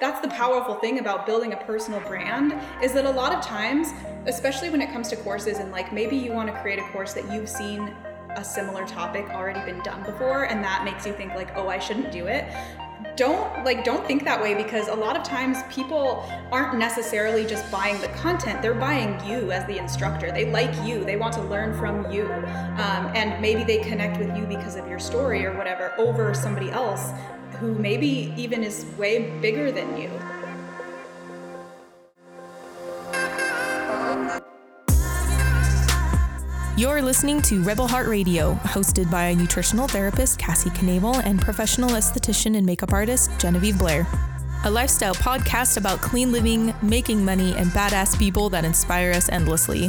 that's the powerful thing about building a personal brand is that a lot of times especially when it comes to courses and like maybe you want to create a course that you've seen a similar topic already been done before and that makes you think like oh i shouldn't do it. Don't like don't think that way because a lot of times people aren't necessarily just buying the content they're buying you as the instructor. They like you they want to learn from you um, and maybe they connect with you because of your story or whatever over somebody else who maybe even is way bigger than you You're listening to Rebel Heart Radio, hosted by nutritional therapist Cassie Knable and professional esthetician and makeup artist Genevieve Blair. A lifestyle podcast about clean living, making money, and badass people that inspire us endlessly.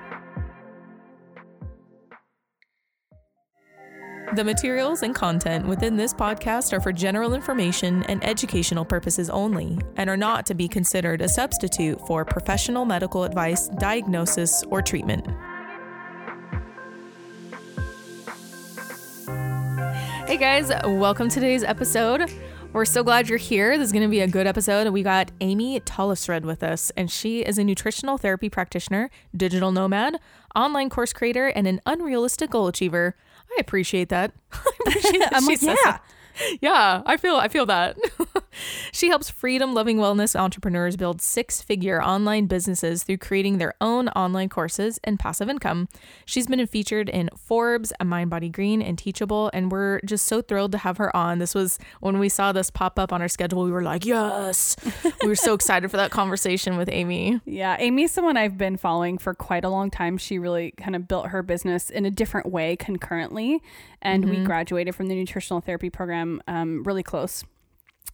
The materials and content within this podcast are for general information and educational purposes only and are not to be considered a substitute for professional medical advice, diagnosis, or treatment. Hey guys, welcome to today's episode. We're so glad you're here. This is going to be a good episode. We got Amy Tollisred with us, and she is a nutritional therapy practitioner, digital nomad, online course creator, and an unrealistic goal achiever. I appreciate that. I appreciate that I'm she like, says yeah. that. Yeah, I feel I feel that. she helps freedom-loving wellness entrepreneurs build six-figure online businesses through creating their own online courses and passive income. She's been featured in Forbes, A Mind Body Green, and Teachable, and we're just so thrilled to have her on. This was when we saw this pop up on our schedule, we were like, "Yes." we were so excited for that conversation with Amy. Yeah, Amy's someone I've been following for quite a long time. She really kind of built her business in a different way concurrently. And we mm-hmm. graduated from the nutritional therapy program um, really close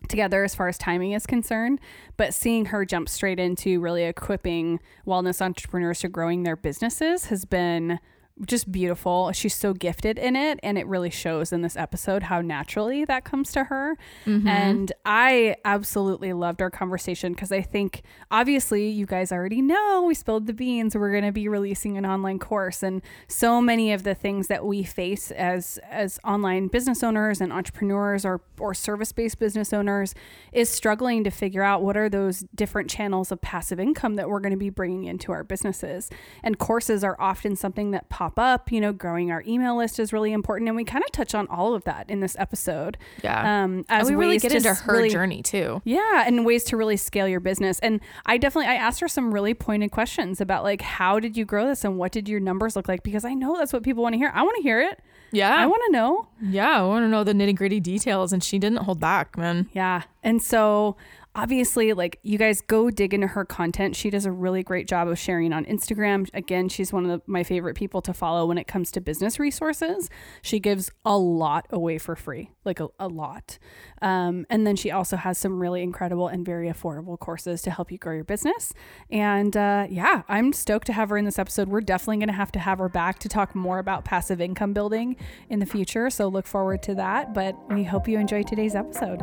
together as far as timing is concerned. But seeing her jump straight into really equipping wellness entrepreneurs to growing their businesses has been just beautiful. She's so gifted in it, and it really shows in this episode how naturally that comes to her. Mm-hmm. And I absolutely loved our conversation because I think obviously you guys already know we spilled the beans. We're going to be releasing an online course, and so many of the things that we face as as online business owners and entrepreneurs or or service based business owners is struggling to figure out what are those different channels of passive income that we're going to be bringing into our businesses. And courses are often something that pop up. You know, growing our email list is really important, and we kind of touch on all of that in this episode. Yeah. Um, as and we really get into her really- journey too. yeah, and ways to really scale your business. And I definitely I asked her some really pointed questions about like how did you grow this and what did your numbers look like because I know that's what people want to hear. I want to hear it. Yeah. I want to know. Yeah, I want to know the nitty gritty details, and she didn't hold back, man. Yeah. And so obviously like you guys go dig into her content. She does a really great job of sharing on Instagram. Again, she's one of the, my favorite people to follow when it comes to business resources. She gives a lot away for free, like a, a lot. Um, and then she also has some really incredible and very affordable courses to help you grow your business. And uh, yeah, I'm stoked to have her in this episode. We're definitely going to have to have her back to talk more about passive income building in the future. So look forward to that. But we hope you enjoy today's episode.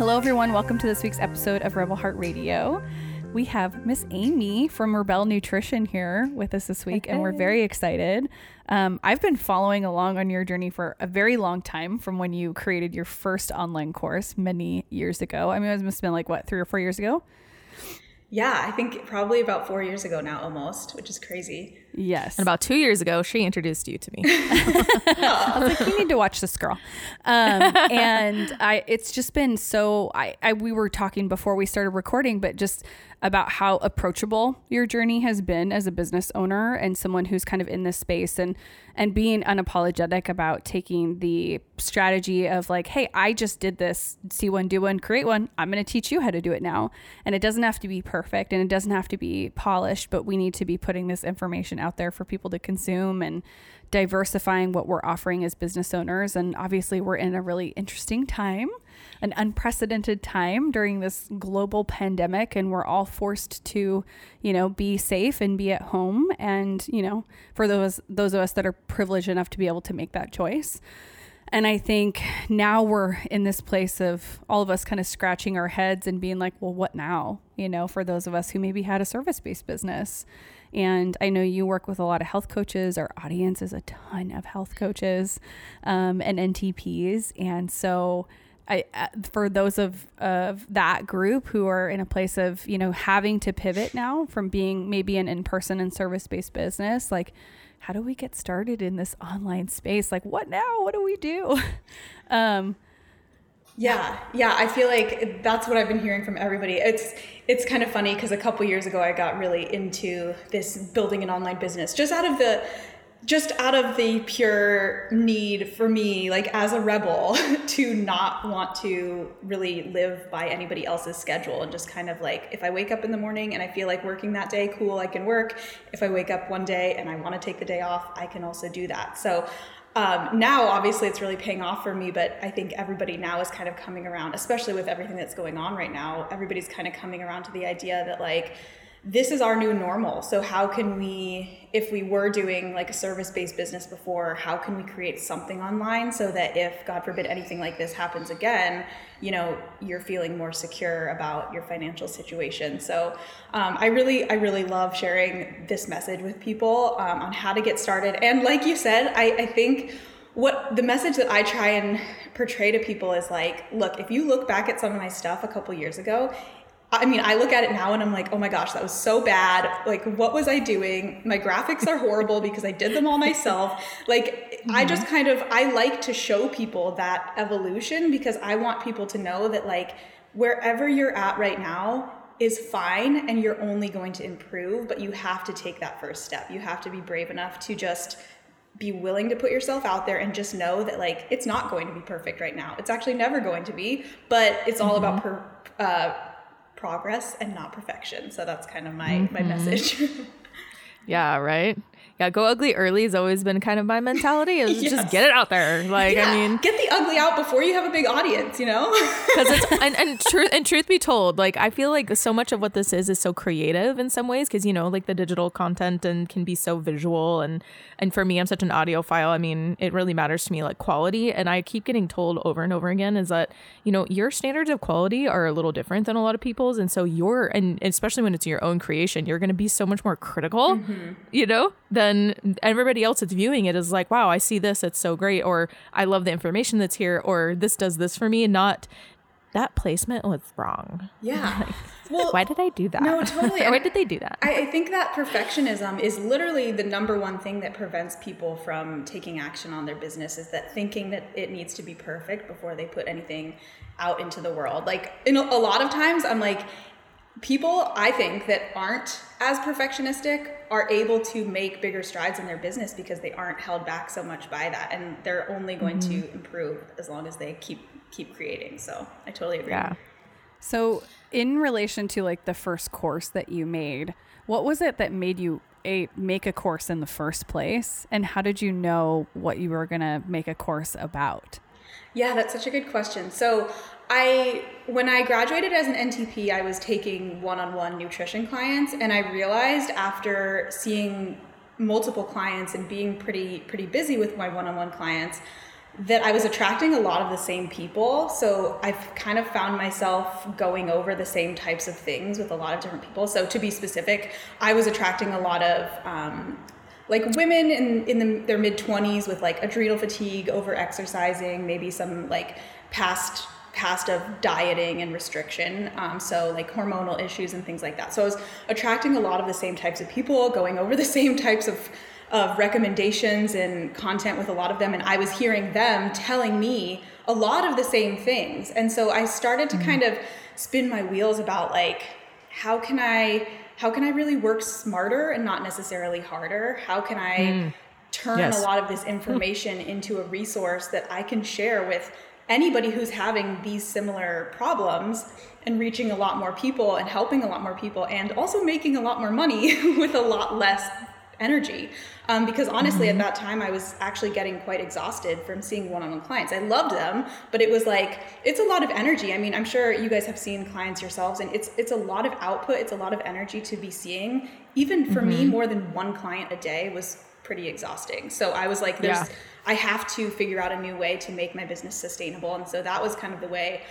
Hello, everyone. Welcome to this week's episode of Rebel Heart Radio. We have Miss Amy from Rebel Nutrition here with us this week, and we're very excited. Um, I've been following along on your journey for a very long time from when you created your first online course many years ago. I mean, it must have been like, what, three or four years ago? yeah i think probably about four years ago now almost which is crazy Yes. And about two years ago, she introduced you to me. I was like, you need to watch this girl. Um, and I, it's just been so. I, I, we were talking before we started recording, but just about how approachable your journey has been as a business owner and someone who's kind of in this space and and being unapologetic about taking the strategy of like, hey, I just did this, see one, do one, create one. I'm going to teach you how to do it now. And it doesn't have to be perfect and it doesn't have to be polished, but we need to be putting this information content out there for people to consume and diversifying what we're offering as business owners. And obviously, we're in a really interesting time, an unprecedented time during this global pandemic, and we're all forced to, you know, be safe and be at home. And you know, for those those of us that are privileged enough to be able to make that choice. And I think now we're in this place of all of us kind of scratching our heads and being like, well, what now? You know, for those of us who maybe had a service based business. And I know you work with a lot of health coaches. Our audience is a ton of health coaches um, and NTPs. And so, I, uh, for those of, of that group who are in a place of, you know, having to pivot now from being maybe an in person and service based business, like, how do we get started in this online space? Like, what now? What do we do? um, yeah, yeah, I feel like that's what I've been hearing from everybody. It's it's kind of funny because a couple years ago I got really into this building an online business just out of the just out of the pure need for me like as a rebel to not want to really live by anybody else's schedule and just kind of like if i wake up in the morning and i feel like working that day cool i can work. If i wake up one day and i want to take the day off i can also do that. So um, now obviously it's really paying off for me but i think everybody now is kind of coming around especially with everything that's going on right now everybody's kind of coming around to the idea that like this is our new normal. So how can we, if we were doing like a service-based business before, how can we create something online so that if God forbid anything like this happens again, you know, you're feeling more secure about your financial situation. So um, I really, I really love sharing this message with people um, on how to get started. And like you said, I, I think what the message that I try and portray to people is like, look, if you look back at some of my stuff a couple years ago, I mean, I look at it now and I'm like, oh my gosh, that was so bad. Like, what was I doing? My graphics are horrible because I did them all myself. Like, mm-hmm. I just kind of, I like to show people that evolution because I want people to know that, like, wherever you're at right now is fine and you're only going to improve, but you have to take that first step. You have to be brave enough to just be willing to put yourself out there and just know that like it's not going to be perfect right now. It's actually never going to be, but it's all mm-hmm. about per, uh, progress and not perfection. So that's kind of my mm-hmm. my message. yeah, right yeah, go ugly early has always been kind of my mentality. Is yes. just get it out there. Like, yeah, I mean, get the ugly out before you have a big audience. You know, because it's and, and truth and truth be told, like I feel like so much of what this is is so creative in some ways because you know, like the digital content and can be so visual and and for me, I'm such an audiophile. I mean, it really matters to me like quality, and I keep getting told over and over again is that you know your standards of quality are a little different than a lot of people's, and so you're and especially when it's your own creation, you're going to be so much more critical, mm-hmm. you know, than then everybody else that's viewing it is like, wow, I see this, it's so great, or I love the information that's here, or this does this for me, And not that placement was wrong. Yeah. like, well, why did I do that? No, totally. why did they do that? I, I, think that perfectionism is literally the number one thing that prevents people from taking action on their business is that thinking that it needs to be perfect before they put anything out into the world. Like, in a, a lot of times, I'm like, people I think that aren't as perfectionistic are able to make bigger strides in their business because they aren't held back so much by that and they're only going mm-hmm. to improve as long as they keep keep creating. So I totally agree. Yeah. So in relation to like the first course that you made, what was it that made you a make a course in the first place and how did you know what you were going to make a course about? Yeah, that's such a good question. So I when I graduated as an NTP, I was taking one-on-one nutrition clients and I realized after seeing multiple clients and being pretty pretty busy with my one-on-one clients that I was attracting a lot of the same people. So I've kind of found myself going over the same types of things with a lot of different people. So to be specific, I was attracting a lot of um, like women in in the, their mid 20s with like adrenal fatigue, over exercising, maybe some like past past of dieting and restriction um, so like hormonal issues and things like that so i was attracting a lot of the same types of people going over the same types of of recommendations and content with a lot of them and i was hearing them telling me a lot of the same things and so i started to mm-hmm. kind of spin my wheels about like how can i how can i really work smarter and not necessarily harder how can i mm. turn yes. a lot of this information into a resource that i can share with anybody who's having these similar problems and reaching a lot more people and helping a lot more people and also making a lot more money with a lot less energy. Um, because honestly, mm-hmm. at that time, I was actually getting quite exhausted from seeing one on one clients. I loved them, but it was like, it's a lot of energy. I mean, I'm sure you guys have seen clients yourselves, and it's, it's a lot of output, it's a lot of energy to be seeing. Even for mm-hmm. me, more than one client a day was pretty exhausting. So I was like, there's, yeah. I have to figure out a new way to make my business sustainable. And so that was kind of the way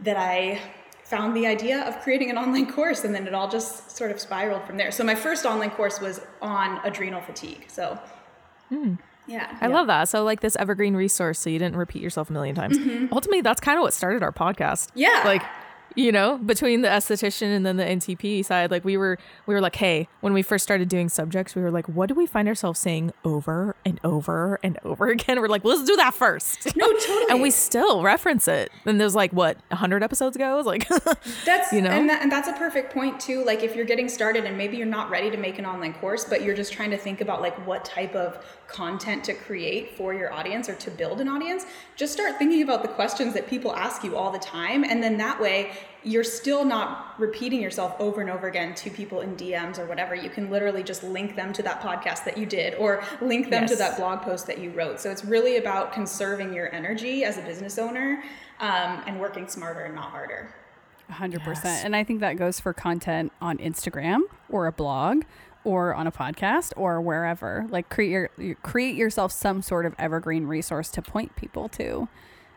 that I found the idea of creating an online course and then it all just sort of spiraled from there. So my first online course was on adrenal fatigue. So mm. yeah. I yeah. love that. So like this evergreen resource so you didn't repeat yourself a million times. Mm-hmm. Ultimately that's kind of what started our podcast. Yeah. Like you know between the esthetician and then the ntp side like we were we were like hey when we first started doing subjects we were like what do we find ourselves saying over and over and over again? We're like let's do that first. No totally. And we still reference it. And there's like what 100 episodes ago? Was like that's you know? and, that, and that's a perfect point too. Like if you're getting started and maybe you're not ready to make an online course but you're just trying to think about like what type of content to create for your audience or to build an audience just start thinking about the questions that people ask you all the time. And then that way you're still not repeating yourself over and over again to people in DMs or whatever. You can literally just link them to that podcast that you did or link them yes. to that blog post that you wrote. So it's really about conserving your energy as a business owner um, and working smarter and not harder. 100%. Yes. And I think that goes for content on Instagram or a blog or on a podcast or wherever. Like create your create yourself some sort of evergreen resource to point people to.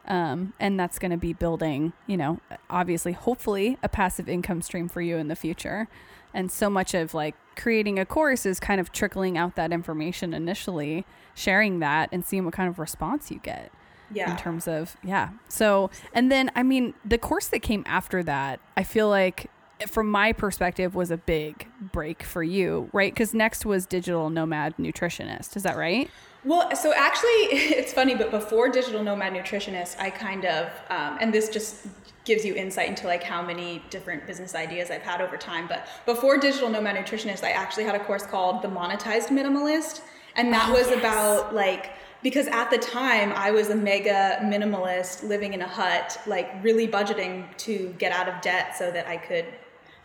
Um, and that's going to be building, you know, obviously, hopefully, a passive income stream for you in the future. And so much of like creating a course is kind of trickling out that information initially, sharing that, and seeing what kind of response you get. Yeah. In terms of, yeah. So, and then, I mean, the course that came after that, I feel like from my perspective was a big break for you right because next was digital nomad nutritionist is that right well, so actually, it's funny, but before Digital Nomad Nutritionist, I kind of, um, and this just gives you insight into like how many different business ideas I've had over time. But before Digital Nomad Nutritionist, I actually had a course called The Monetized Minimalist. And that oh, was yes. about like, because at the time I was a mega minimalist living in a hut, like really budgeting to get out of debt so that I could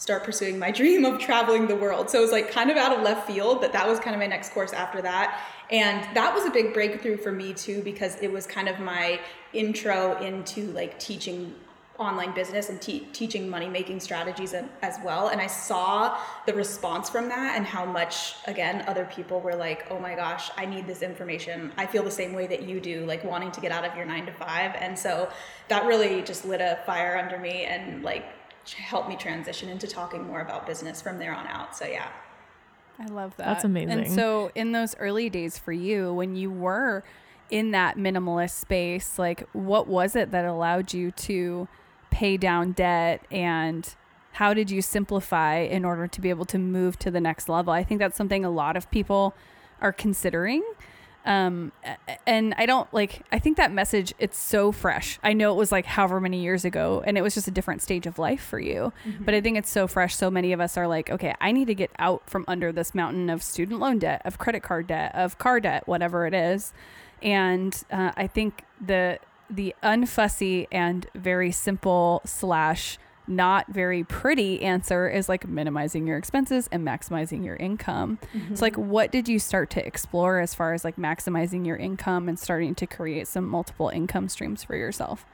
start pursuing my dream of traveling the world. So it was like kind of out of left field, but that was kind of my next course after that. And that was a big breakthrough for me too, because it was kind of my intro into like teaching online business and te- teaching money making strategies as well and i saw the response from that and how much again other people were like oh my gosh i need this information i feel the same way that you do like wanting to get out of your 9 to 5 and so that really just lit a fire under me and like helped me transition into talking more about business from there on out so yeah I love that. That's amazing. And so, in those early days for you, when you were in that minimalist space, like what was it that allowed you to pay down debt and how did you simplify in order to be able to move to the next level? I think that's something a lot of people are considering um, and I don't like, I think that message, it's so fresh. I know it was like however many years ago and it was just a different stage of life for you. Mm-hmm. But I think it's so fresh. So many of us are like, okay, I need to get out from under this mountain of student loan debt, of credit card debt, of car debt, whatever it is. And uh, I think the, the unfussy and very simple slash not very pretty answer is like minimizing your expenses and maximizing your income. Mm-hmm. So like what did you start to explore as far as like maximizing your income and starting to create some multiple income streams for yourself?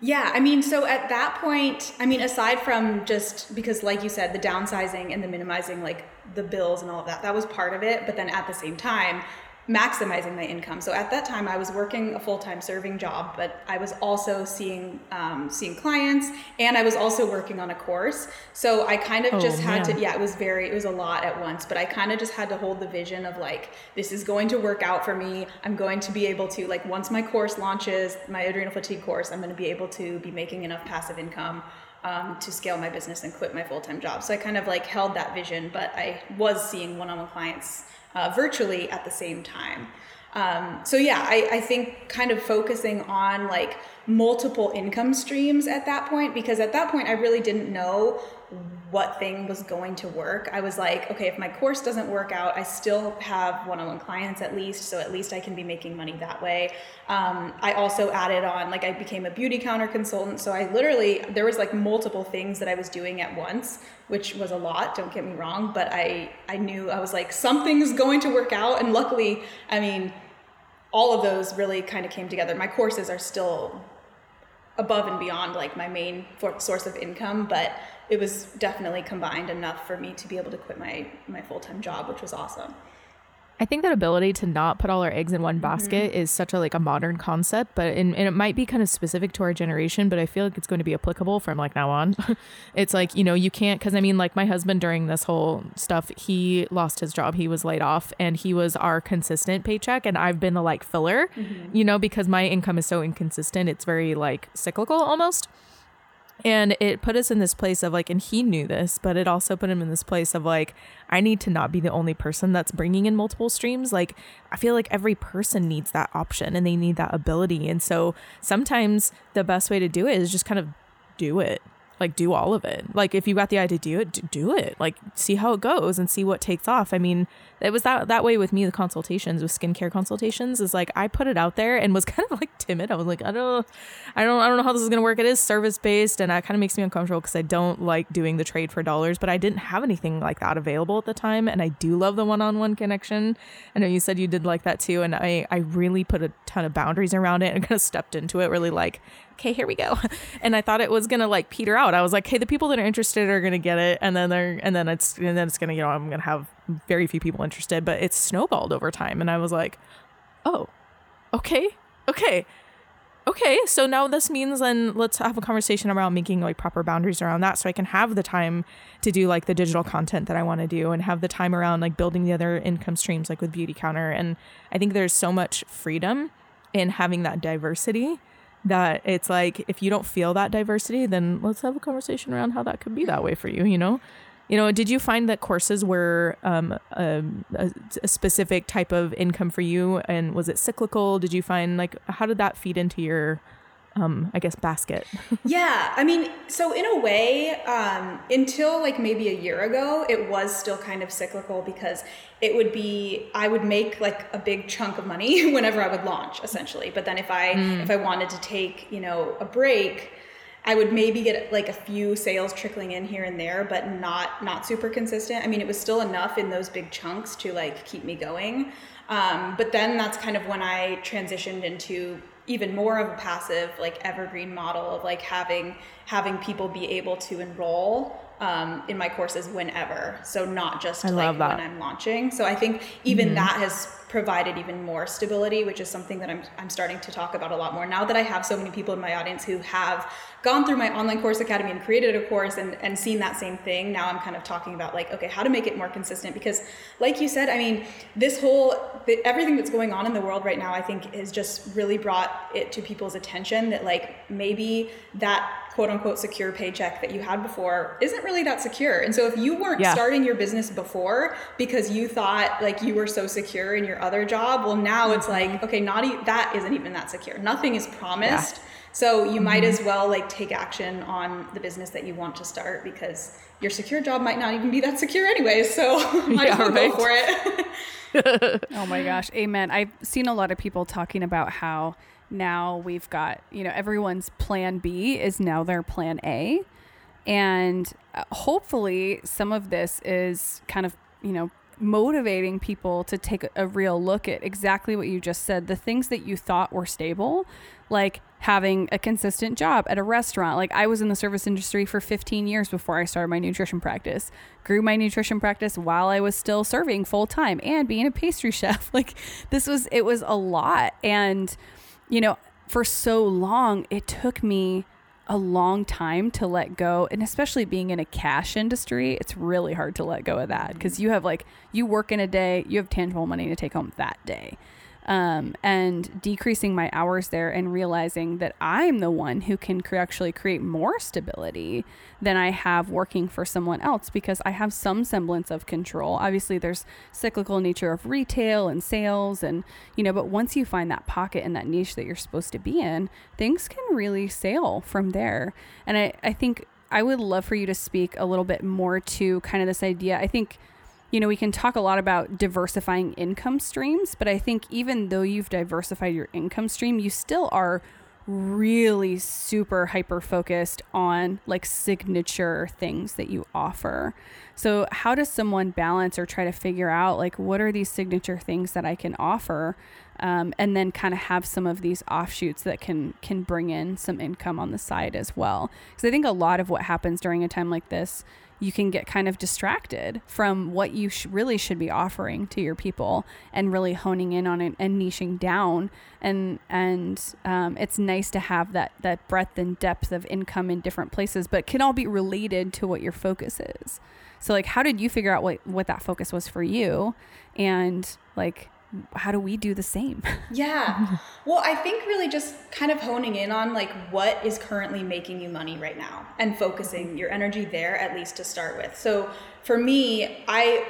Yeah, I mean, so at that point, I mean, aside from just because, like you said, the downsizing and the minimizing, like the bills and all of that, that was part of it. But then at the same time, maximizing my income. So at that time, I was working a full time serving job, but I was also seeing um, seeing clients, and I was also working on a course. So I kind of oh, just had man. to, yeah, it was very, it was a lot at once, but I kind of just had to hold the vision of like, this is going to work out for me. I'm going to be able to like once my course launches, my adrenal fatigue course, I'm going to be able to be making enough passive income. Um, to scale my business and quit my full-time job. So I kind of like held that vision, but I was seeing one-on-one clients uh, virtually at the same time. Um, so yeah, I, I think kind of focusing on like multiple income streams at that point, because at that point I really didn't know what thing was going to work. I was like, okay, if my course doesn't work out, I still have one on one clients at least, so at least I can be making money that way. Um, I also added on, like, I became a Beautycounter consultant, so I literally, there was like multiple things that I was doing at once, which was a lot, don't get me wrong, but I, I knew I was like, something's going to work out, and luckily, I mean, all of those really kind of came together. My courses are still above and beyond like my main for- source of income, but it was definitely combined enough for me to be able to quit my my full-time job, which was awesome. I think that ability to not put all our eggs in one basket mm-hmm. is such a like a modern concept, but in, and it might be kind of specific to our generation, but I feel like it's going to be applicable from like now on. it's like you know you can't because I mean like my husband during this whole stuff he lost his job, he was laid off, and he was our consistent paycheck, and I've been the like filler, mm-hmm. you know, because my income is so inconsistent, it's very like cyclical almost. And it put us in this place of like, and he knew this, but it also put him in this place of like, I need to not be the only person that's bringing in multiple streams. Like, I feel like every person needs that option and they need that ability. And so sometimes the best way to do it is just kind of do it like do all of it. Like if you got the idea to do it, do it. Like see how it goes and see what takes off. I mean, it was that that way with me. The consultations with skincare consultations is like I put it out there and was kind of like timid. I was like, I don't, I don't, I don't know how this is gonna work. It is service based, and that kind of makes me uncomfortable because I don't like doing the trade for dollars. But I didn't have anything like that available at the time, and I do love the one on one connection. I know you said you did like that too, and I I really put a ton of boundaries around it and kind of stepped into it really like okay, here we go. And I thought it was gonna like peter out. I was like, hey, the people that are interested are gonna get it, and then they're and then it's and then it's gonna you know I'm gonna have very few people interested, but it's snowballed over time. And I was like, oh, okay, okay. Okay, so now this means then let's have a conversation around making like proper boundaries around that so I can have the time to do like the digital content that I want to do and have the time around like building the other income streams like with Beautycounter And I think there's so much freedom in having that diversity that it's like if you don't feel that diversity then let's have a conversation around how that could be that way for you you know? You know did you find that courses were um, a, a, a, specific type of income for you? And was it cyclical? Did you find like how did that feed into your um, I guess basket. yeah, I mean, so in a way, um, until like maybe a year ago, it was still kind of cyclical because it would be I would make like a big chunk of money whenever I would launch, essentially. But then if I mm. if I wanted to take you know a break, I would maybe get like a few sales trickling in here and there, but not not super consistent. I mean, it was still enough in those big chunks to like keep me going. Um, but then that's kind of when I transitioned into even more of a passive like evergreen model of like having having people be able to enroll um, in my courses whenever. So not just I like when i'm launching. So i think even mm-hmm. that has provided even more stability which is something that I'm, I'm starting to talk about a lot more now that i have so many people in my audience who have gone through my online course academy and created a course and, and seen that same thing. Now i'm kind of talking about like okay how to make it more consistent because like you said i mean this whole everything that's going on in the world right now i think has just really brought it to people's attention that like maybe that quote unquote secure paycheck that you had before isn't really that secure. And so if you weren't yeah. starting your business before because you thought like you were so secure in your other job, well now it's like mm-hmm. okay, not e- that isn't even that secure. Nothing is promised. Yeah. So you mm-hmm. might as well like take action on the business that you want to start because your secure job might not even be that secure anyway. So might yeah, as well right. go for it. oh my gosh, amen. I've seen a lot of people talking about how now we've got, you know, everyone's plan B is now their plan A. And uh, hopefully some of this is kind of, you know, motivating people to take a real look at exactly what you just said. The things that you thought were stable, like having a consistent job at a restaurant. Like I was in the service industry for 15 years before I started my nutrition practice. Grew my nutrition practice while I was still serving full time and being a pastry chef. Like this was it was a lot and you know, for so long, it took me a long time to let go. And especially being in a cash industry, it's really hard to let go of that because mm-hmm. you have like, you work in a day, you have tangible money to take home that day um, and decreasing my hours there and realizing that I'm the one who can cre- actually create more stability than I have working for someone else because I have some semblance of control. Obviously, there's cyclical nature of retail and sales, and you know, but once you find that pocket and that niche that you're supposed to be in, things can really sail from there. And I, I think I would love for you to speak a little bit more to kind of this idea. I think you know, we can talk a lot about diversifying income streams, but I think even though you've diversified your income stream, you still are really super hyper focused on like signature things that you offer. So, how does someone balance or try to figure out like what are these signature things that I can offer, um, and then kind of have some of these offshoots that can can bring in some income on the side as well? Because I think a lot of what happens during a time like this you can get kind of distracted from what you sh- really should be offering to your people and really honing in on it and niching down. And and um, it's nice to have that that breadth and depth of income in different places but can all be related to what your focus is. So like how did you figure out what what that focus was for you? And like how do we do the same? Yeah. Well, I think really just kind of honing in on like what is currently making you money right now and focusing your energy there at least to start with. So for me, I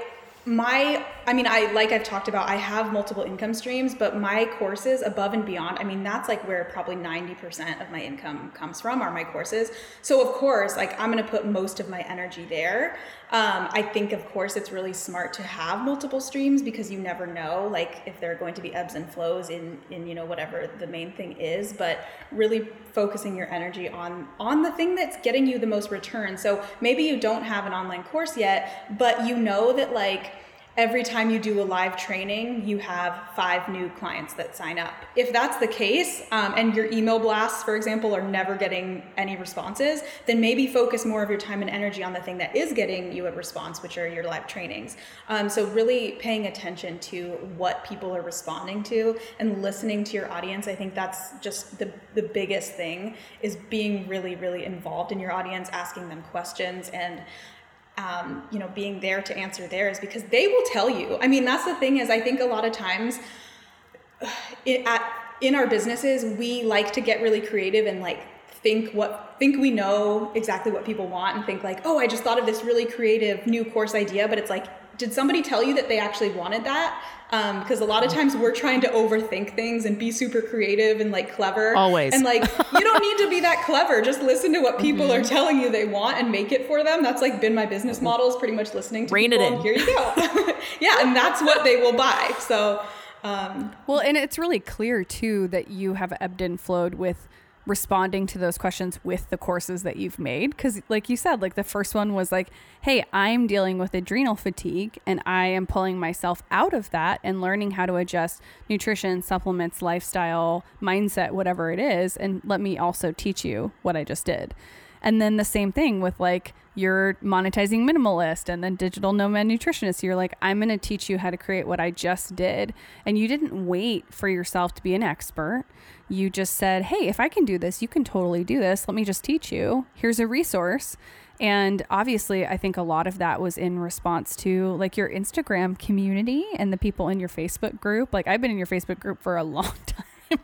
my i mean i like i've talked about i have multiple income streams but my courses above and beyond i mean that's like where probably 90% of my income comes from are my courses so of course like i'm going to put most of my energy there um, i think of course it's really smart to have multiple streams because you never know like if there are going to be ebbs and flows in in you know whatever the main thing is but really focusing your energy on on the thing that's getting you the most return. So maybe you don't have an online course yet but you know that like every time you do a live training, you have five new clients that sign up. If that's the case, um, and your email blasts, for example, are never getting any responses, then maybe focus more of your time and energy on the thing that is getting you a response, which are your live trainings. Um, so, really paying attention to what people are responding to and listening to your audience. I think that's just the, the biggest thing is being really, really involved in your audience, asking them questions and um, you know, being there to answer theirs because they will tell you. I mean, that's the thing is I think a lot of times it, at in our businesses we like to get really creative and like think what think we know exactly what people want and think like, oh, I just thought of this really creative new course idea, but it's like did somebody tell you that they actually wanted that? Because um, a lot of times we're trying to overthink things and be super creative and like clever. Always. And like, you don't need to be that clever. Just listen to what people mm-hmm. are telling you they want and make it for them. That's like been my business model is pretty much listening to Rein people. it in. Here you go. yeah. And that's what they will buy. So, um, well, and it's really clear too that you have ebbed and flowed with responding to those questions with the courses that you've made? Because like you said like the first one was like hey i'm dealing with adrenal fatigue and i am pulling myself out of that and learning how to adjust nutrition supplements lifestyle mindset whatever it is and let me also teach you what i just did. And then the same thing with like you're monetizing minimalist and then digital nomad nutritionist. You're like, I'm going to teach you how to create what I just did. And you didn't wait for yourself to be an expert. You just said, hey, if I can do this, you can totally do this. Let me just teach you. Here's a resource. And obviously, I think a lot of that was in response to like your Instagram community and the people in your Facebook group. Like, I've been in your Facebook group for a long time.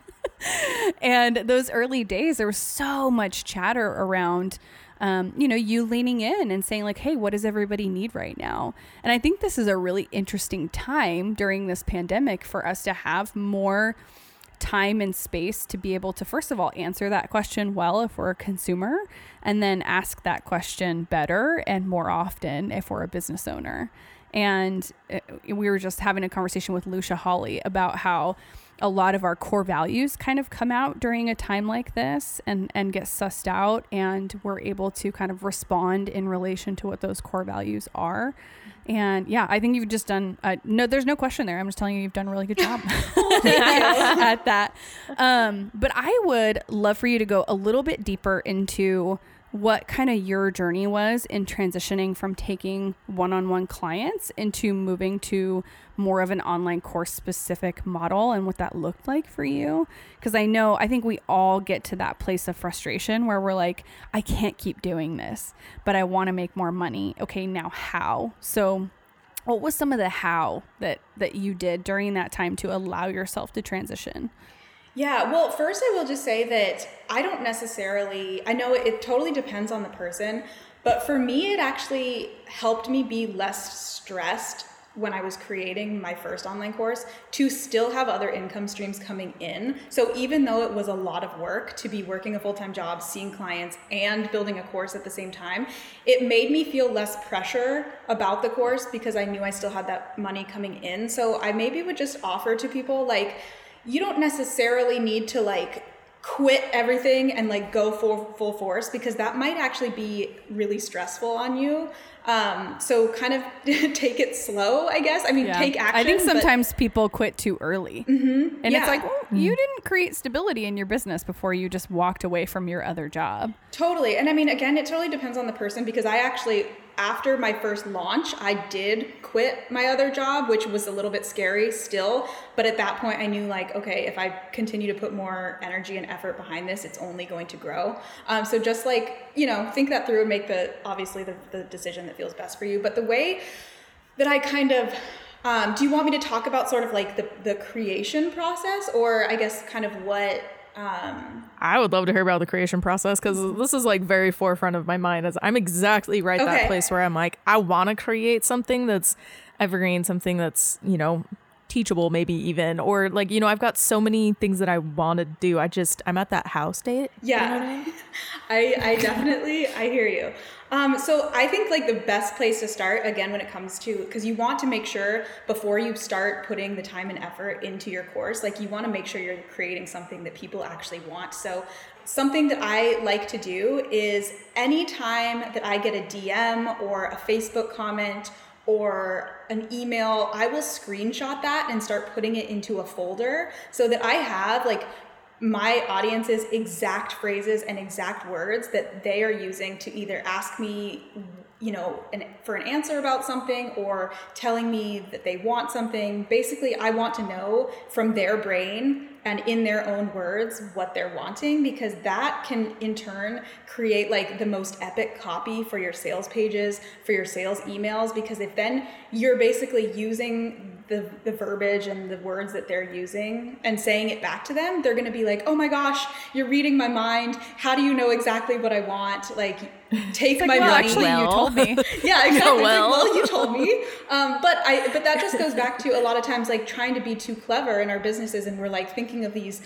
and those early days, there was so much chatter around um, you know, you leaning in and saying, like, hey, what does everybody need right now? And I think this is a really interesting time during this pandemic for us to have more time and space to be able to, first of all, answer that question well if we're a consumer, and then ask that question better and more often if we're a business owner. And uh, we were just having a conversation with Lucia Hawley about how a lot of our core values kind of come out during a time like this and and get sussed out and we're able to kind of respond in relation to what those core values are. And yeah i think you've just done uh, no there's no question there. I'm just telling you you've done a really good job at that. Um, but i would love for you to go a little bit deeper into what kind of your journey was in transitioning from taking one-on-one clients into moving to more of an online course specific model and what that looked like for you? Because I know I think we all get to that place of frustration where we're like I can't keep doing this but I want to make more money. Okay now how? So what was some of the how that that you did during that time to allow yourself to transition yeah, well, first I will just say that I don't necessarily, I know it, it totally depends on the person, but for me, it actually helped me be less stressed when I was creating my first online course to still have other income streams coming in. So even though it was a lot of work to be working a full-time job, seeing clients and building a course at the same time, it made me feel less pressure about the course because I knew I still had that money coming in. So I maybe would just offer to people like you don't necessarily need to like quit everything and like go full full force because that might actually be really stressful on you. Um, so kind of take it slow, I guess. I mean, yeah. take action. I think sometimes but... people quit too early, mm-hmm. and yeah. it's like, well, mm-hmm. you didn't create stability in your business before you just walked away from your other job. Totally, and I mean, again, it totally depends on the person because I actually after my first launch, I did quit my other job, which was a little bit scary still. But at that point, I knew like, okay, if I continue to put more energy and effort behind this, it's only going to grow. Um, so just like, you know, think that through and make the obviously the, the decision that feels best for you. But the way that I kind of um, do you want me to talk about sort of like the, the creation process or I guess kind of what um, I would love to hear about the creation process because this is like very forefront of my mind. As I'm exactly right okay. that place where I'm like, I want to create something that's evergreen, something that's you know teachable, maybe even, or like you know, I've got so many things that I want to do. I just I'm at that house date. Yeah, you know I, mean? I I definitely I hear you. Um, so I think like the best place to start again when it comes to because you want to make sure before you start putting the time and effort into your course, like you want to make sure you're creating something that people actually want. So something that I like to do is anytime that I get a DM or a Facebook comment or an email, I will screenshot that and start putting it into a folder so that I have like my audience's exact phrases and exact words that they are using to either ask me you know an, for an answer about something or telling me that they want something. Basically i want to know from their brain and in their own words what they're wanting because that can in turn create like the most epic copy for your sales pages for your sales emails because if then you're basically using the, the verbiage and the words that they're using and saying it back to them, they're going to be like, oh my gosh, you're reading my mind. How do you know exactly what I want? Like, take like, my well, money. Actually, well. you told me. yeah, exactly. well. Like, well, you told me. Um, but I, but that just goes back to a lot of times like trying to be too clever in our businesses, and we're like thinking of these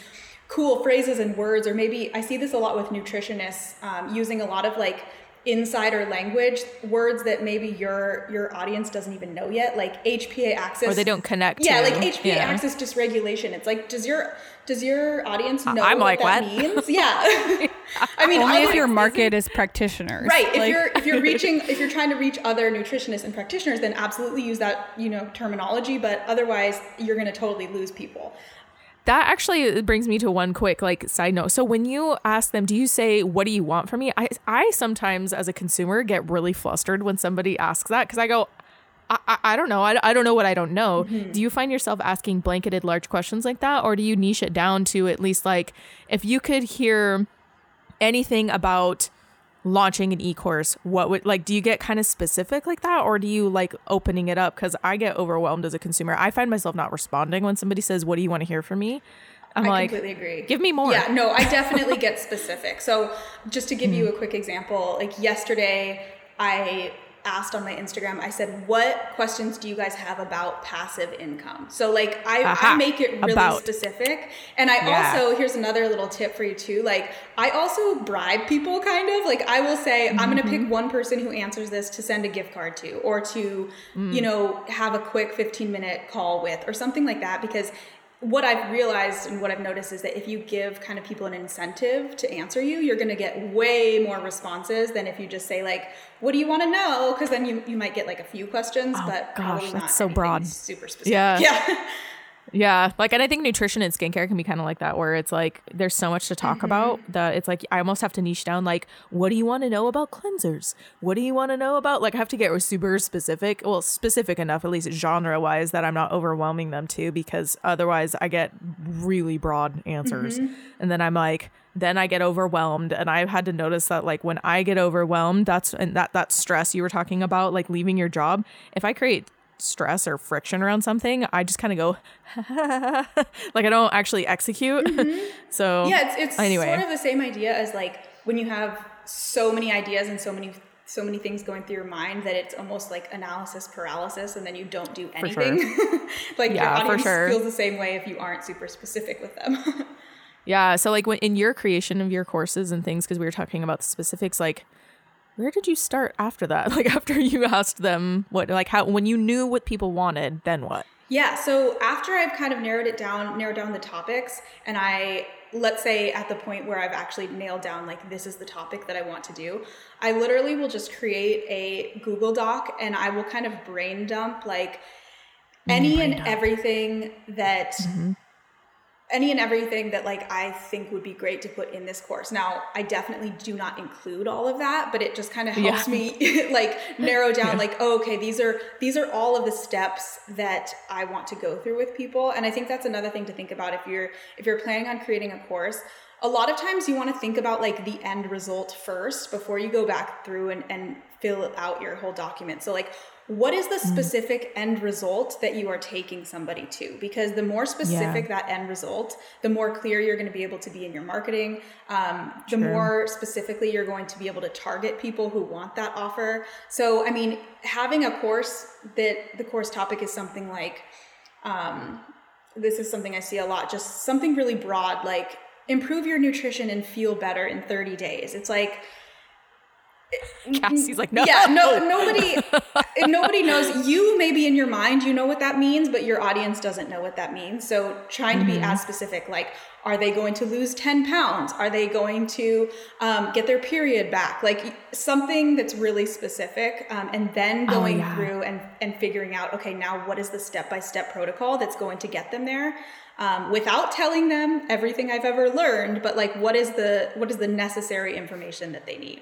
cool phrases and words, or maybe I see this a lot with nutritionists um, using a lot of like insider language words that maybe your your audience doesn't even know yet like hpa axis or they don't connect yeah to. like hpa yeah. axis dysregulation it's like does your does your audience know I'm what like, that what? means yeah i mean only if your market is practitioners right if you're if you're reaching if you're trying to reach other nutritionists and practitioners then absolutely use that you know terminology but otherwise you're going to totally lose people that actually brings me to one quick like side note. So when you ask them, do you say, "What do you want from me?" I I sometimes as a consumer get really flustered when somebody asks that because I go, I, I, I, don't know. I, I don't know what I don't know. Mm-hmm. Do you find yourself asking blanketed large questions like that? Or do you niche it down to at least like if you could hear anything about launching an e-course what would like do you get kind of specific like that or do you like opening it up? Because i get overwhelmed as a consumer. I find myself not responding when somebody says what do you want to hear from me? I'm I like completely agree. Give me more. Yeah no i definitely get specific. So just to give mm-hmm. you a quick example like yesterday i asked on my Instagram, I said, What questions do you guys have about passive income? So, like, I, I make it really about. specific. And I yeah. also, here's another little tip for you too. Like, I also bribe people kind of. Like, I will say, mm-hmm. I'm going to pick one person who answers this to send a gift card to, or to, mm. you know, have a quick 15 minute call with, or something like that. Because what I've realized and what I've noticed is that if you give kind of people an incentive to answer you, you're going to get way more responses than if you just say like, "What do you want to know?" Because then you you might get like a few questions, oh, but gosh, that's so broad, super specific. Yeah, yeah. Yeah, like, and I think nutrition and skincare can be kind of like that, where it's like there's so much to talk mm-hmm. about that it's like I almost have to niche down. Like, what do you want to know about cleansers? What do you want to know about? Like, I have to get super specific. Well, specific enough, at least genre wise, that I'm not overwhelming them too, because otherwise I get really broad answers, mm-hmm. and then I'm like, then I get overwhelmed. And I've had to notice that like when I get overwhelmed, that's and that that stress you were talking about, like leaving your job. If I create stress or friction around something, I just kind of go like I don't actually execute. Mm-hmm. so yeah, it's it's anyway. sort of the same idea as like when you have so many ideas and so many so many things going through your mind that it's almost like analysis paralysis and then you don't do anything. Sure. like yeah, your audience sure. feels the same way if you aren't super specific with them. yeah. So like when in your creation of your courses and things, because we were talking about the specifics, like where did you start after that? Like after you asked them what like how when you knew what people wanted, then what? Yeah, so after I've kind of narrowed it down, narrowed down the topics, and I let's say at the point where I've actually nailed down like this is the topic that I want to do, I literally will just create a Google Doc and I will kind of brain dump like any brain and dump. everything that mm-hmm any and everything that like I think would be great to put in this course. Now, I definitely do not include all of that, but it just kind of helps yeah. me like narrow down yeah. like, oh, okay, these are these are all of the steps that I want to go through with people. And I think that's another thing to think about if you're if you're planning on creating a course. A lot of times you want to think about like the end result first before you go back through and, and fill out your whole document. So like what is the mm. specific end result that you are taking somebody to because the more specific yeah. that end result the more clear you're going to be able to be in your marketing um, the more specifically you're going to be able to target people who want that offer so i mean having a course that the course topic is something like um, this is something i see a lot just something really broad like improve your nutrition and feel better in 30 days it's like Cassie's like, no. Yeah, no, nobody, nobody knows. You maybe in your mind, you know what that means, but your audience doesn't know what that means. So trying to be mm-hmm. as specific, like, are they going to lose 10 pounds? Are they going to um, get their period back? Like something that's really specific. Um, and then oh, going oh, yeah. through and, and figuring out, okay, now what is the step-by-step protocol that's going to get them there? Um, without telling them everything I've ever learned, but like, what is the, what is the necessary information that they need?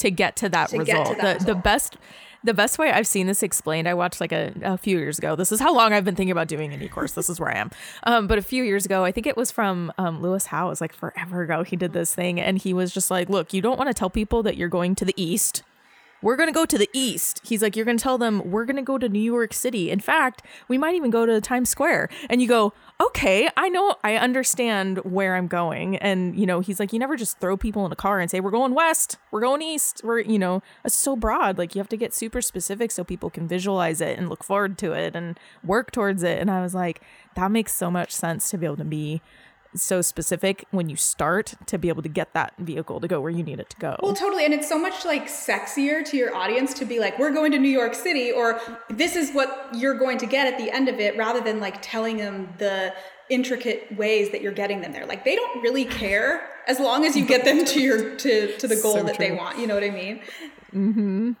To get to that to result. To that the result. the best the best way I've seen this explained, I watched like a, a few years ago. This is how long I've been thinking about doing an e-course. This is where I am. Um, but a few years ago, I think it was from um, Lewis It was like forever ago. He did this thing and he was just like, look, you don't want to tell people that you're going to the East we're going to go to the east. He's like, you're going to tell them we're going to go to New York City. In fact, we might even go to Times Square. And you go, okay, I know, I understand where I'm going. And, you know, he's like, you never just throw people in a car and say, we're going west, we're going east. We're, you know, it's so broad. Like, you have to get super specific so people can visualize it and look forward to it and work towards it. And I was like, that makes so much sense to be able to be so specific when you start to be able to get that vehicle to go where you need it to go. Well, totally. And it's so much like sexier to your audience to be like, we're going to New York City, or this is what you're going to get at the end of it, rather than like telling them the intricate ways that you're getting them there. Like they don't really care as long as you get them to your to to the goal so that true. they want. You know what I mean? Mm-hmm.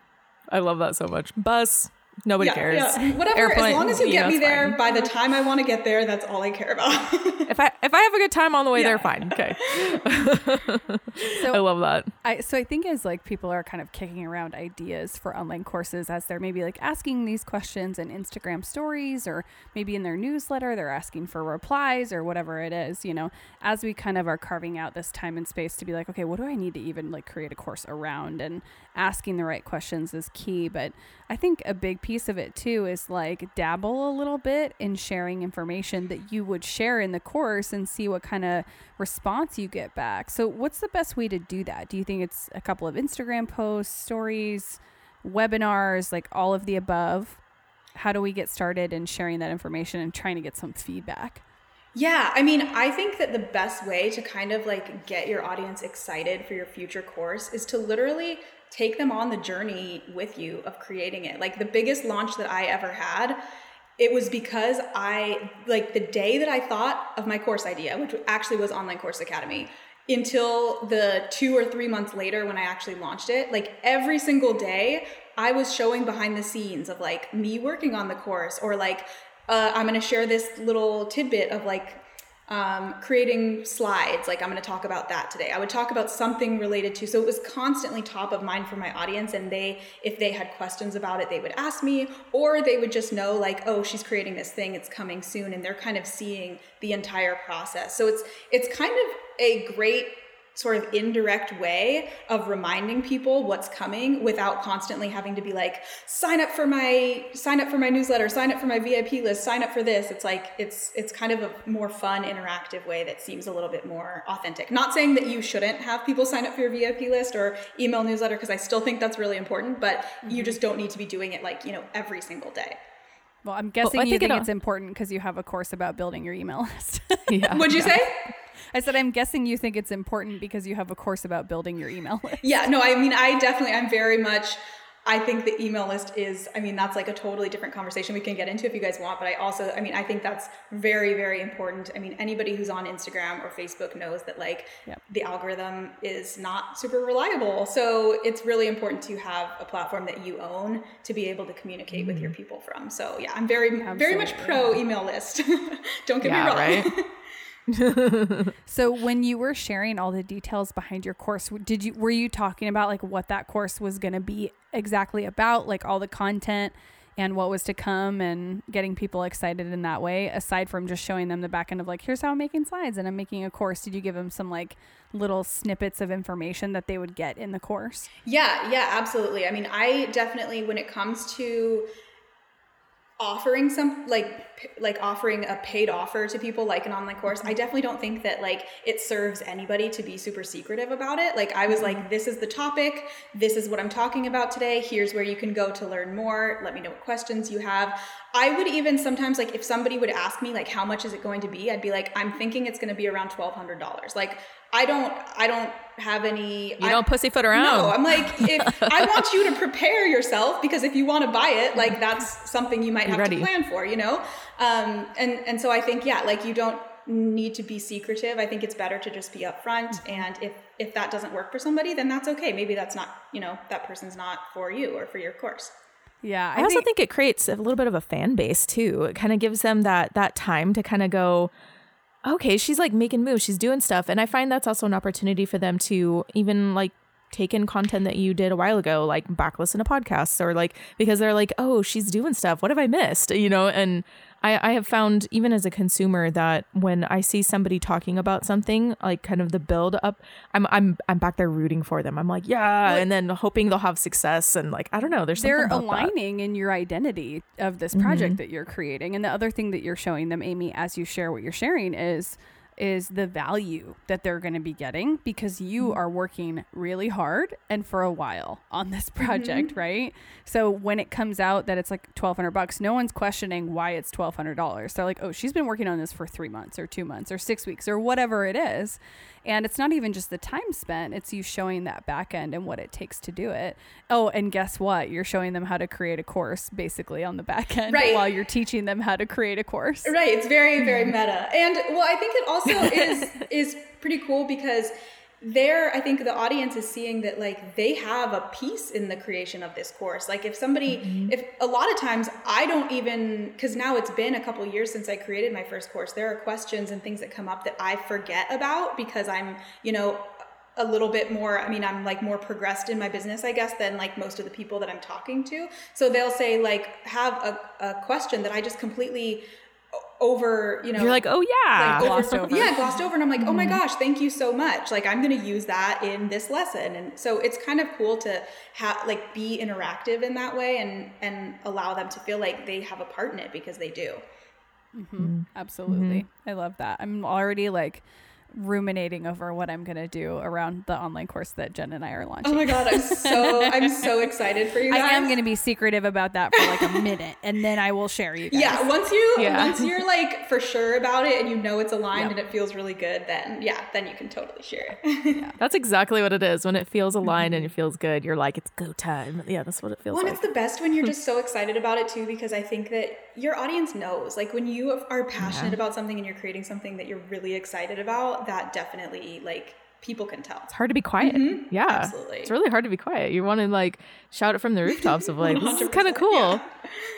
I love that so much. Bus, Nobody yeah, cares. Yeah. Whatever. Airplane, as long as you, you get know, me there fine. by the time I want to get there, that's all I care about. if I if I have a good time on the way yeah. there, fine. Okay. so I love that. I so I think as like people are kind of kicking around ideas for online courses as they're maybe like asking these questions in Instagram stories or maybe in their newsletter, they're asking for replies or whatever it is, you know, as we kind of are carving out this time and space to be like, okay, what do I need to even like create a course around and asking the right questions is key. But I think a big piece of it too is like dabble a little bit in sharing information that you would share in the course and see what kind of response you get back. So, what's the best way to do that? Do you think it's a couple of Instagram posts, stories, webinars, like all of the above? How do we get started in sharing that information and trying to get some feedback? Yeah, I mean, I think that the best way to kind of like get your audience excited for your future course is to literally take them on the journey with you of creating it. Like the biggest launch that I ever had, it was because I, like the day that I thought of my course idea, which actually was Online Course Academy, until the two or three months later when I actually launched it, like every single day, I was showing behind the scenes of like me working on the course or like uh, I'm to share this little tidbit of like um, creating slides. Like I'm going to talk about that today. I would talk about something related to. So it was constantly top of mind for my audience, and they, if they had questions about it, they would ask me, or they would just know like, oh, she's creating this thing. It's coming soon, and they're kind of seeing the entire process. So it's it's kind of a great sort of indirect way of reminding people what's coming without constantly having to be like sign up for my sign up for my newsletter sign up for my vip list sign up for this it's like it's it's kind of a more fun interactive way that seems a little bit more authentic not saying that you shouldn't have people sign up for your vip list or email newsletter because i still think that's really important but mm-hmm. you just don't need to be doing it like you know every single day well, I'm guessing well, you think, think it's important because you have a course about building your email list. yeah. What'd you yeah. say? I said, I'm guessing you think it's important because you have a course about building your email list. Yeah, no, I mean, I definitely, I'm very much. I think the email list is, I mean, that's like a totally different conversation we can get into if you guys want. But I also, I mean, I think that's very, very important. I mean, anybody who's on Instagram or Facebook knows that like yep. the algorithm is not super reliable. So it's really important to have a platform that you own to be able to communicate mm-hmm. with your mm-hmm. people from. So yeah, I'm very, Absolutely. very much pro email list. Don't get yeah, me wrong. Right? so when you were sharing all the details behind your course, did you were you talking about like what that course was going to be exactly about, like all the content and what was to come and getting people excited in that way aside from just showing them the back end of like here's how I'm making slides and I'm making a course, did you give them some like little snippets of information that they would get in the course? Yeah, yeah, absolutely. I mean, I definitely when it comes to offering some like like offering a paid offer to people like an online course i definitely don't think that like it serves anybody to be super secretive about it. Like i was like mm-hmm. this is the topic. This is what i'm talking about today. Here's where you can go to learn more. Let me know what questions you have. I would even sometimes like if somebody would ask me like how much is it going to be? I'd be like i'm thinking it's going to be around $1200 like I don't I don't have any You I, don't pussyfoot around. No, I'm like if I want you to prepare yourself because if you want to buy it, like that's something you might have ready. to plan for, you know? Um and and so I think yeah, like you don't need to be secretive. I think it's better to just be upfront mm-hmm. and if if that doesn't work for somebody, then that's okay. Maybe that's not, you know, that person's not for you or for your course. Yeah, I, I also think, think it creates a little bit of a fan base too. It kind of gives them that that time to kind of go, okay, she's like making moves, she's doing stuff. And I find that's also an opportunity for them to even like take in content that you did a while ago, like back listen to podcasts or like because they're like, oh, she's doing stuff. What have I missed? You know, and I, I have found even as a consumer that when I see somebody talking about something, like kind of the build up, I'm I'm I'm back there rooting for them. I'm like, yeah, and then hoping they'll have success and like I don't know, there's they're aligning that. in your identity of this project mm-hmm. that you're creating. And the other thing that you're showing them, Amy, as you share what you're sharing is is the value that they're going to be getting because you mm-hmm. are working really hard and for a while on this project, mm-hmm. right? So when it comes out that it's like 1200 bucks, no one's questioning why it's $1200. They're like, "Oh, she's been working on this for 3 months or 2 months or 6 weeks or whatever it is." And it's not even just the time spent, it's you showing that back end and what it takes to do it. Oh, and guess what? You're showing them how to create a course basically on the back end right. while you're teaching them how to create a course. Right. It's very, very mm-hmm. meta. And well, I think it also is is pretty cool because there i think the audience is seeing that like they have a piece in the creation of this course like if somebody mm-hmm. if a lot of times i don't even because now it's been a couple years since i created my first course there are questions and things that come up that i forget about because i'm you know a little bit more i mean i'm like more progressed in my business i guess than like most of the people that i'm talking to so they'll say like have a, a question that i just completely over, you know, you're like, oh yeah, like glossed over, over. Yeah, glossed over. And I'm like, oh my mm-hmm. gosh, thank you so much. Like I'm going to use that in this lesson. And so it's kind of cool to have like be interactive in that way and, and allow them to feel like they have a part in it because they do. Mm-hmm. Mm-hmm. Absolutely. Mm-hmm. I love that. I'm already like, ruminating over what I'm gonna do around the online course that Jen and I are launching. Oh my god, I'm so I'm so excited for you guys. I am gonna be secretive about that for like a minute and then I will share you guys. Yeah, once you yeah. once you're like for sure about it and you know it's aligned yep. and it feels really good, then yeah, then you can totally share it. yeah. That's exactly what it is. When it feels aligned and it feels good, you're like, it's go time. Yeah, that's what it feels well, like. it's the best when you're just so excited about it too, because I think that your audience knows. Like when you are passionate yeah. about something and you're creating something that you're really excited about, that definitely like people can tell. It's hard to be quiet. Mm-hmm. Yeah. Absolutely. It's really hard to be quiet. You want to like shout it from the rooftops of like, this is kind of cool. Yeah.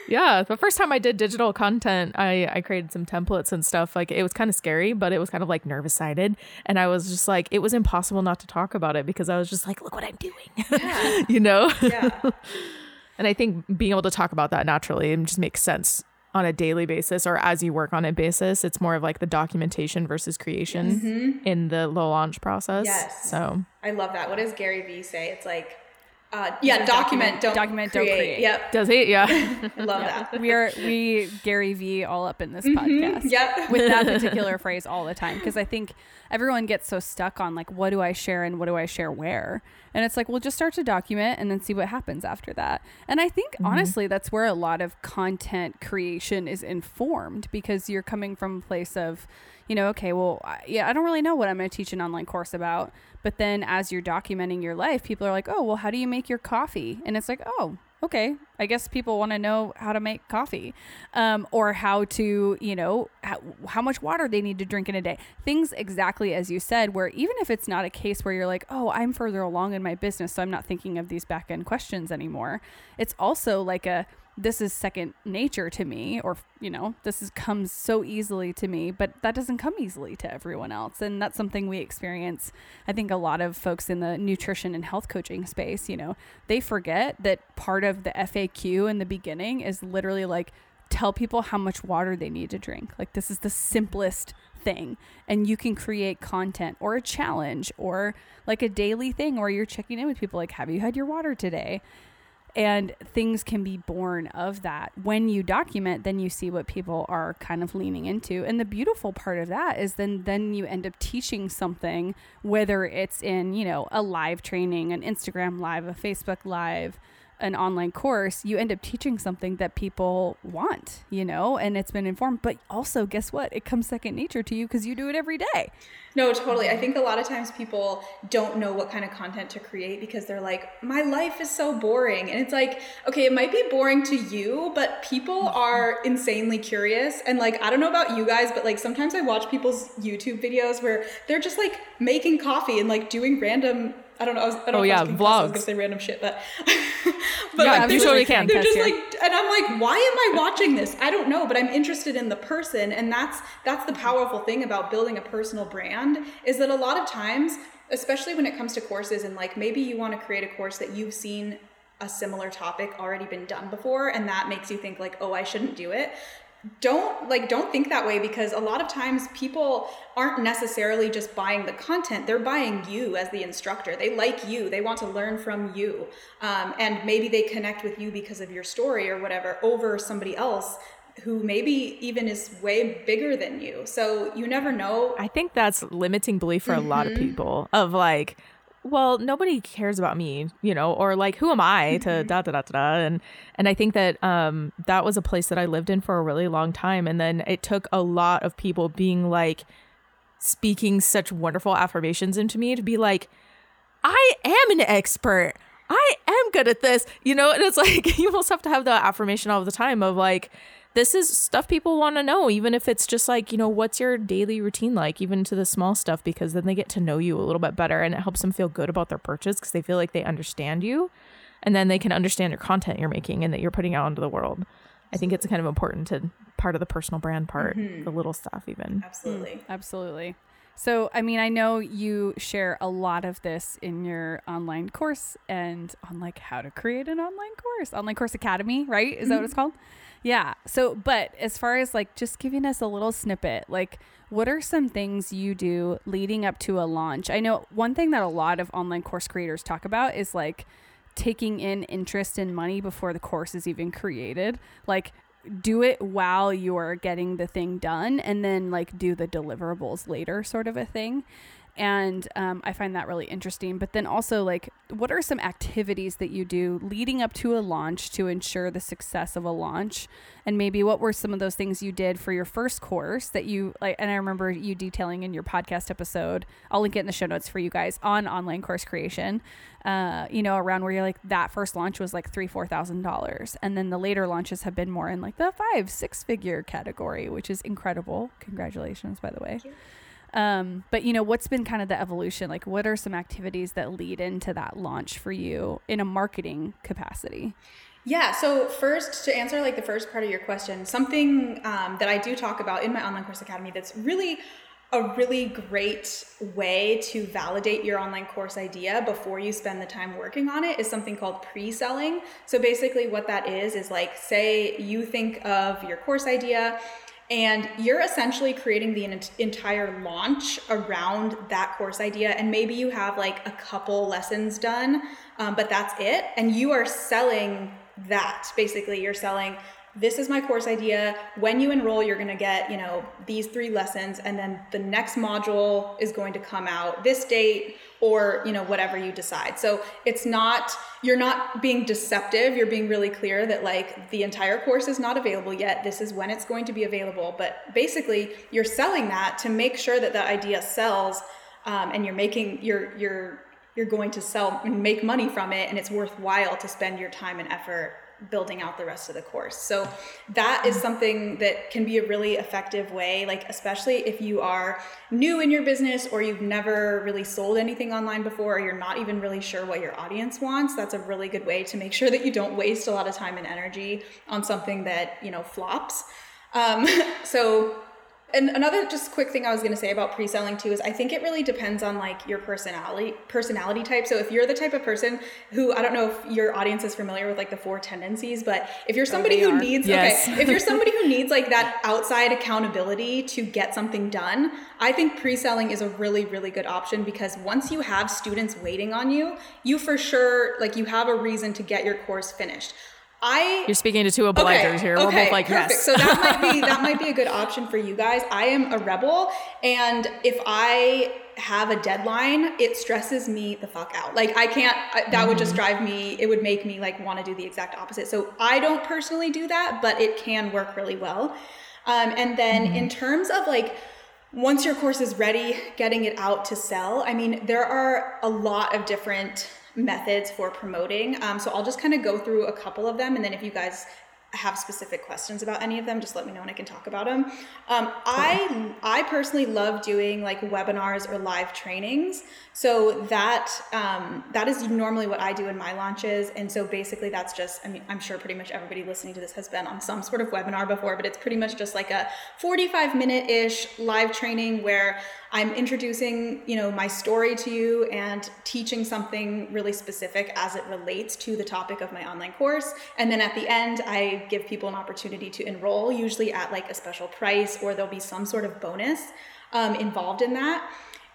yeah. The first time I did digital content, I, I created some templates and stuff. Like it was kind of scary, but it was kind of like nervous sided. And I was just like, it was impossible not to talk about it because I was just like, look what I'm doing. Yeah. you know? Yeah. and I think being able to talk about that naturally and just makes sense on a daily basis or as you work on a basis. It's more of like the documentation versus creation mm-hmm. in the low launch process. Yes. So I love that. What does Gary Vee say? It's like uh, yeah, document, document, don't document, create. don't create. Yep. Does he? Yeah. Love yeah. that. We are we Gary Vee all up in this mm-hmm. podcast. Yep. With that particular phrase all the time because I think everyone gets so stuck on like what do I share and what do I share where, and it's like we'll just start to document and then see what happens after that. And I think mm-hmm. honestly that's where a lot of content creation is informed because you're coming from a place of, you know, okay, well, I, yeah, I don't really know what I'm going to teach an online course about but then as you're documenting your life, people are like, oh, well, how do you make your coffee? And it's like, oh, okay. I guess people want to know how to make coffee um, or how to, you know, how, how much water they need to drink in a day. Things exactly as you said, where even if it's not a case where you're like, oh, I'm further along in my business, so I'm not thinking of these back end questions anymore, it's also like a, this is second nature to me or you know this is comes so easily to me but that doesn't come easily to everyone else. And that's something we experience i think a lot of folks in the nutrition and health coaching space you know. They forget that part of the faq in the beginning is literally like tell people how much water they need to drink. Like this is the simplest thing. And you can create content or a challenge or like a daily thing where you're checking in with people like have you had your water today and things can be born of that. When you document then you see what people are kind of leaning into. And the beautiful part of that is then then you end up teaching something whether it's in you know a live training an instagram live a facebook live an online course, you end up teaching something that people want, you know, and it's been informed. But also, guess what? It comes second nature to you because you do it every day. No, totally. I think a lot of times people don't know what kind of content to create because they're like, my life is so boring. And it's like, okay, it might be boring to you, but people mm-hmm. are insanely curious. And like, I don't know about you guys, but like sometimes I watch people's YouTube videos where they're just like making coffee and like doing random I don't know. I, was, I don't oh know yeah, vlogs. I was gonna say random shit, but but yeah, like, you totally can. They're just like, and I'm like, why am I watching this? I don't know, but I'm interested in the person, and that's that's the powerful thing about building a personal brand is that a lot of times, especially when it comes to courses, and like maybe you want to create a course that you've seen a similar topic already been done before and that makes you think like oh i shouldn't do it don't like don't think that way because a lot of times people aren't necessarily just buying the content they're buying you as the instructor they like you they want to learn from you um, and maybe they connect with you because of your story or whatever over somebody else who maybe even is way bigger than you so you never know i think that's limiting belief for mm-hmm. a lot of mm-hmm. people of like well, nobody cares about me, you know, or like, who am I to mm-hmm. da da da da? And and I think that um that was a place that I lived in for a really long time, and then it took a lot of people being like speaking such wonderful affirmations into me to be like, I am an expert. I am good at this, you know. And it's like you almost have to have the affirmation all the time of like this is stuff people want to know, even if it's just like, you know, what's your daily routine like, even to the small stuff, because then they get to know you a little bit better and it helps them feel good about their purchase because they feel like they understand you and then they can understand your content you're making and that you're putting out into the world. I think it's kind of important to part of the personal brand part, mm-hmm. the little stuff, even. Absolutely. Mm, absolutely. So, I mean, I know you share a lot of this in your online course and on like how to create an online course, online course academy, right? Is that what it's mm-hmm. called? Yeah. So, but as far as like just giving us a little snippet, like what are some things you do leading up to a launch? I know one thing that a lot of online course creators talk about is like taking in interest and money before the course is even created. Like do it while you're getting the thing done and then like do the deliverables later sort of a thing and um, i find that really interesting. But then also like what are some activities that you do leading up to a launch to ensure the success of a launch? And maybe what were some of those things you did for your first course that you like and i remember you detailing in your podcast episode i'll link it in the show notes for you guys on online course creation uh, you know around where you're like that first launch was like three four thousand dollars. And then the later launches have been more in like the five six figure category which is incredible. Congratulations by the way um, but you know, what's been kind of the evolution? Like, what are some activities that lead into that launch for you in a marketing capacity? Yeah. So first, to answer like the first part of your question, something um, that I do talk about in my online course academy that's really a really great way to validate your online course idea before you spend the time working on it is something called pre-selling. So basically what that is is like say you think of your course idea and you're essentially creating the entire launch around that course idea. And maybe you have like a couple lessons done um, but that's it. And you are selling that basically. You're selling this is my course idea. When you enroll, you're going to get, you know, these three lessons and then the next module is going to come out this date or, you know, whatever you decide. So, it's not you're not being deceptive. You're being really clear that like the entire course is not available yet. This is when it's going to be available, but basically, you're selling that to make sure that the idea sells um, and you're making you're you're you're going to sell and make money from it and it's worthwhile to spend your time and effort building out the rest of the course. So that is something that can be a really effective way, like especially if you are new in your business or you've never really sold anything online before or you're not even really sure what your audience wants, that's a really good way to make sure that you don't waste a lot of time and energy on something that, you know, flops. Um, so and another just quick thing I was going to say about pre-selling too is I think it really depends on like your personality personality type. So if you're the type of person who I don't know if your audience is familiar with like the four tendencies, but if you're oh, somebody oh, who are. needs yes. okay, if you're somebody who needs like that outside accountability to get something done, I think pre-selling is a really really good option because once you have students waiting on you, you for sure like you have a reason to get your course finished. I You're speaking to two obligers okay, here. We're okay, both like, perfect. yes. so that might be that might be a good option for you guys. I am a rebel and if I have a deadline, it stresses me the fuck out. Like I can't I, that mm-hmm. would just mm-hmm. drive me it would make me like want to do the exact opposite. So I don't personally do that, but it can work really well. Um, and then mm-hmm. in terms of like once your course is ready, getting it out to sell, I mean, there are a lot of different methods for promoting. Um, so I'll just kind of go through a couple of them, and then if you guys have specific questions about any of them, just let me know and I can talk about them. Um, I I personally love doing like webinars or live trainings. So that um, that is normally what I do in my launches. And so basically, that's just I mean I'm sure pretty much everybody listening to this has been on some sort of webinar before, but it's pretty much just like a 45 minute ish live training where I'm introducing, you know, my story to you and teaching something really specific as it relates to the topic of my online course. And then at the end, I give people an opportunity to enroll, usually at like a special price or there'll be some sort of bonus um, involved in that.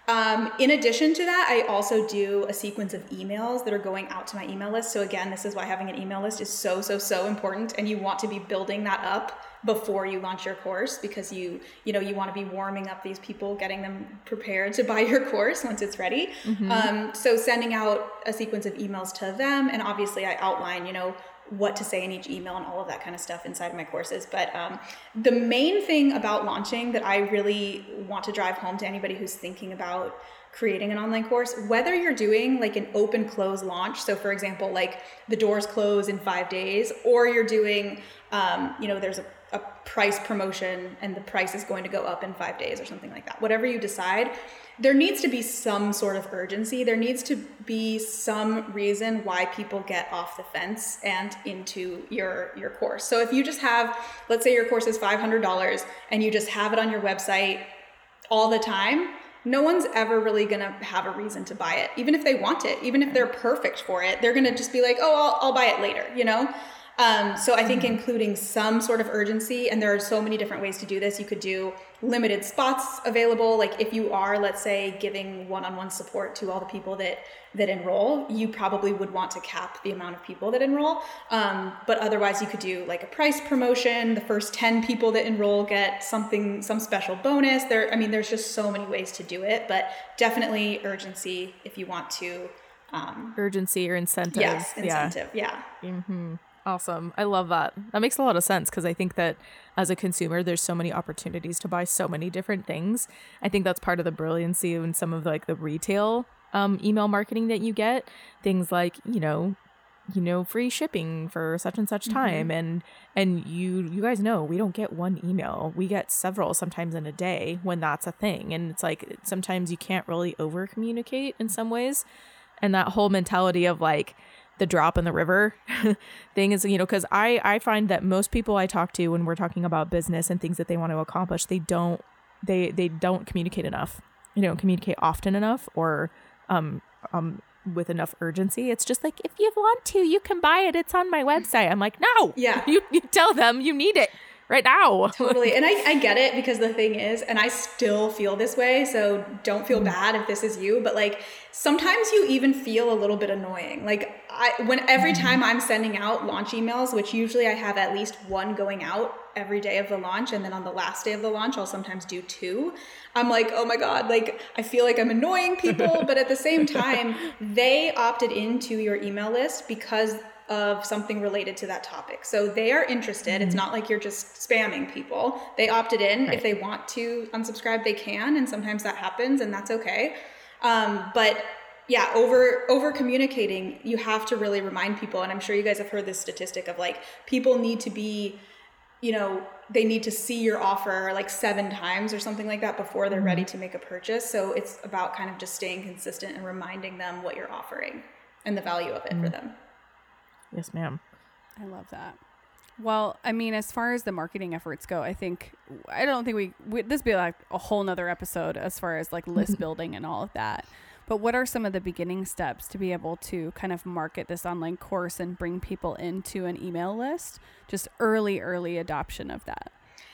Um, in addition to that, I also do a sequence of emails that are going out to my email list. So again, this is why having an email list is so, so, so important. And you want to be building that up before you launch your course because you you know you want to be warming up these people getting them prepared to buy your course once it's ready mm-hmm. um, so sending out a sequence of emails to them and obviously i outline you know what to say in each email and all of that kind of stuff inside of my courses. But um, the main thing about launching that i really want to drive home to anybody who's thinking about creating an online course, whether you're doing like an open close launch, so for example, like the doors close in five days, or you're doing, um, you know, there's a a price promotion and the price is going to go up in five days or something like that. Whatever you decide, there needs to be some sort of urgency. There needs to be some reason why people get off the fence and into your your course. So if you just have, let's say your course is five hundred dollars and you just have it on your website all the time, no one's ever really gonna have a reason to buy it, even if they want it, even if they're perfect for it. They're gonna just be like, oh, I'll, I'll buy it later, you know. Um, so I think including some sort of urgency, and there are so many different ways to do this. You could do limited spots available. Like if you are, let's say, giving one-on-one support to all the people that that enroll, you probably would want to cap the amount of people that enroll. Um, but otherwise, you could do like a price promotion. The first ten people that enroll get something, some special bonus. There, I mean, there's just so many ways to do it. But definitely urgency if you want to. Um, urgency or incentive. Yes, incentive. Yeah. yeah. Mm-hmm. Awesome. I love that. That makes a lot of sense because I think that as a consumer, there's so many opportunities to buy so many different things. I think that's part of the brilliancy in some of like the retail um, email marketing that you get. Things like, you know, you know, free shipping for such and such mm-hmm. time. And and you you guys know we don't get one email. We get several sometimes in a day when that's a thing. And it's like sometimes you can't really over communicate in some ways. And that whole mentality of like, the drop in the river thing is you know because i i find that most people i talk to when we're talking about business and things that they want to accomplish they don't they they don't communicate enough. They don't communicate often enough or um um with enough urgency. It's just like if you want to, you can buy it. It's on my website. I'm like, no. Yeah. You, you tell them you need it right now. totally. And I, I get it because the thing is, and I still feel this way, so don't feel mm-hmm. bad if this is you, but like sometimes you even feel a little bit annoying. Like I when every mm-hmm. time I'm sending out launch emails, which usually I have at least one going out every day of the launch, and then on the last day of the launch, I'll sometimes do two. I'm like, oh my God, like I feel like I'm annoying people, but at the same time, they opted into your email list because of something related to that topic. So they are interested. Mm-hmm. It's not like you're just spamming people. They opted in. Right. If they want to unsubscribe, they can, and sometimes that happens, and that's okay. Um, but yeah, over over communicating, you have to really remind people, and I'm sure you guys have heard this statistic of like people need to be, you know, they need to see your offer like seven times or something like that before they're mm-hmm. ready to make a purchase. So it's about kind of just staying consistent and reminding them what you're offering and the value of it mm-hmm. for them. Yes, ma'am. I love that. Well, I mean, as far as the marketing efforts go, I think I don't think we, we this be like a whole nother episode as far as like list building and all of that. But what are some of the beginning steps to be able to kind of market this online course and bring people into an email list? Just early, early adoption of that.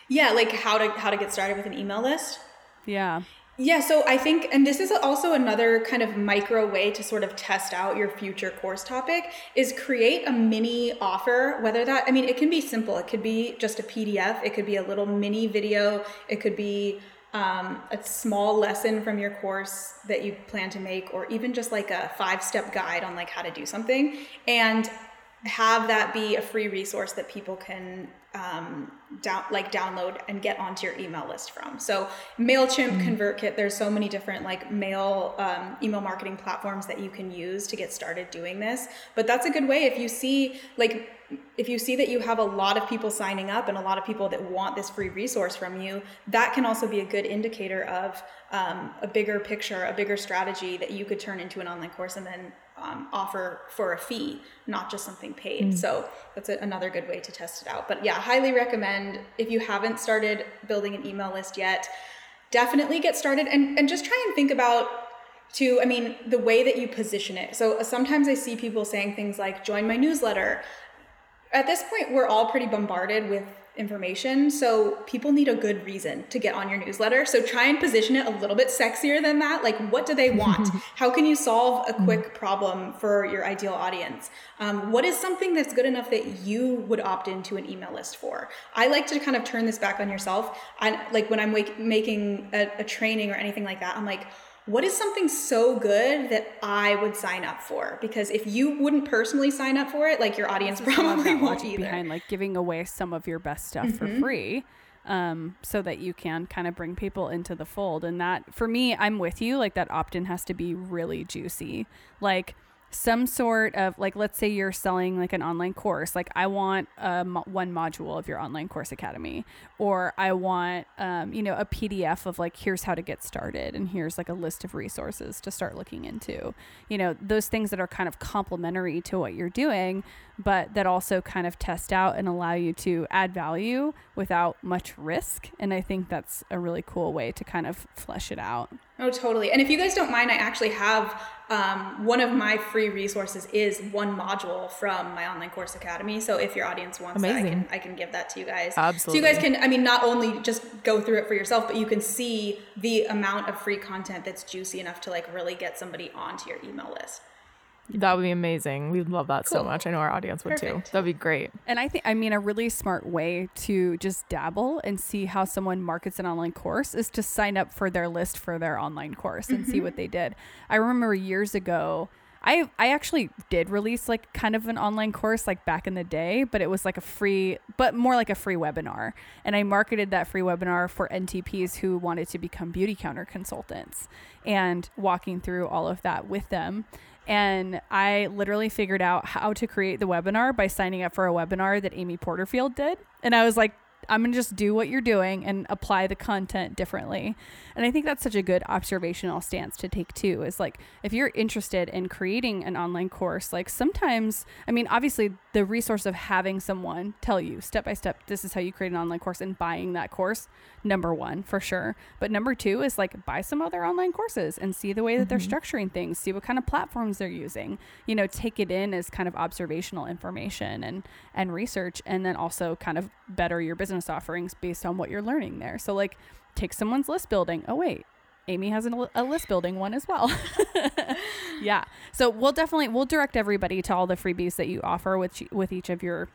Yeah, like how to how to get started with an email list. Yeah. Yeah, so I think, and this is also another kind of micro way to sort of test out your future course topic is create a mini offer. Whether that, I mean, it can be simple. It could be just a PDF. It could be a little mini video. It could be um, a small lesson from your course that you plan to make, or even just like a five step guide on like how to do something. And have that be a free resource that people can um, down, like download and get onto your email list from. So Mailchimp, mm-hmm. ConvertKit, there's so many different like mail um, email marketing platforms that you can use to get started doing this. But that's a good way if you see like if you see that you have a lot of people signing up and a lot of people that want this free resource from you, that can also be a good indicator of um, a bigger picture, a bigger strategy that you could turn into an online course and then um, offer for a fee, not just something paid. Mm. So that's a, another good way to test it out. But yeah, highly recommend if you haven't started building an email list yet, definitely get started and, and just try and think about to i mean the way that you position it so sometimes i see people saying things like join my newsletter at this point we're all pretty bombarded with information. So people need a good reason to get on your newsletter. So try and position it a little bit sexier than that. Like, what do they want? How can you solve a mm. quick problem for your ideal audience? Um, what is something that's good enough that you would opt into an email list for? I like to kind of turn this back on yourself. And like when I'm making a, a training or anything like that, I'm like, what is something so good that I would sign up for? Because if you wouldn't personally sign up for it, like your audience probably won't either. Behind like giving away some of your best stuff mm-hmm. for free, um, so that you can kind of bring people into the fold. And that for me, I'm with you. Like that opt-in has to be really juicy. Like some sort of like let's say you're selling like an online course like i want um, one module of your online course academy or i want um, you know a pdf of like here's how to get started and here's like a list of resources to start looking into. You know those things that are kind of complementary to what you're doing but that also kind of test out and allow you to add value without much risk and i think that's a really cool way to kind of flesh it out Oh, totally. And if you guys don't mind, I actually have um, one of my free resources is one module from my online course academy. So if your audience wants Amazing. that, I can, I can give that to you guys. Absolutely. So you guys can, I mean, not only just go through it for yourself, but you can see the amount of free content that's juicy enough to like really get somebody onto your email list. That would be amazing. We'd love that cool. so much. I know our audience would Perfect. too. That'd be great. And I think, I mean, a really smart way to just dabble and see how someone markets an online course is to sign up for their list for their online course and mm-hmm. see what they did. I remember years ago, I I actually did release like kind of an online course like back in the day, but it was like a free, but more like a free webinar. And I marketed that free webinar for NTPs who wanted to become Beautycounter consultants and walking through all of that with them. And I literally figured out how to create the webinar by signing up for a webinar that Amy Porterfield did. And I was like, I'm going to just do what you're doing and apply the content differently. And I think that's such a good observational stance to take too is like if you're interested in creating an online course, like sometimes, I mean, obviously the resource of having someone tell you step by step this is how you create an online course and buying that course number one for sure. But number two is like buy some other online courses and see the way that mm-hmm. they're structuring things. See what kind of platforms they're using. You know take it in as kind of observational information and and research and then also kind of better your business offerings based on what you're learning there. So like take someone's list building. Oh wait Amy has an, a list building one as well. yeah. So we'll definitely we'll direct everybody to all the freebies that you offer with with each of your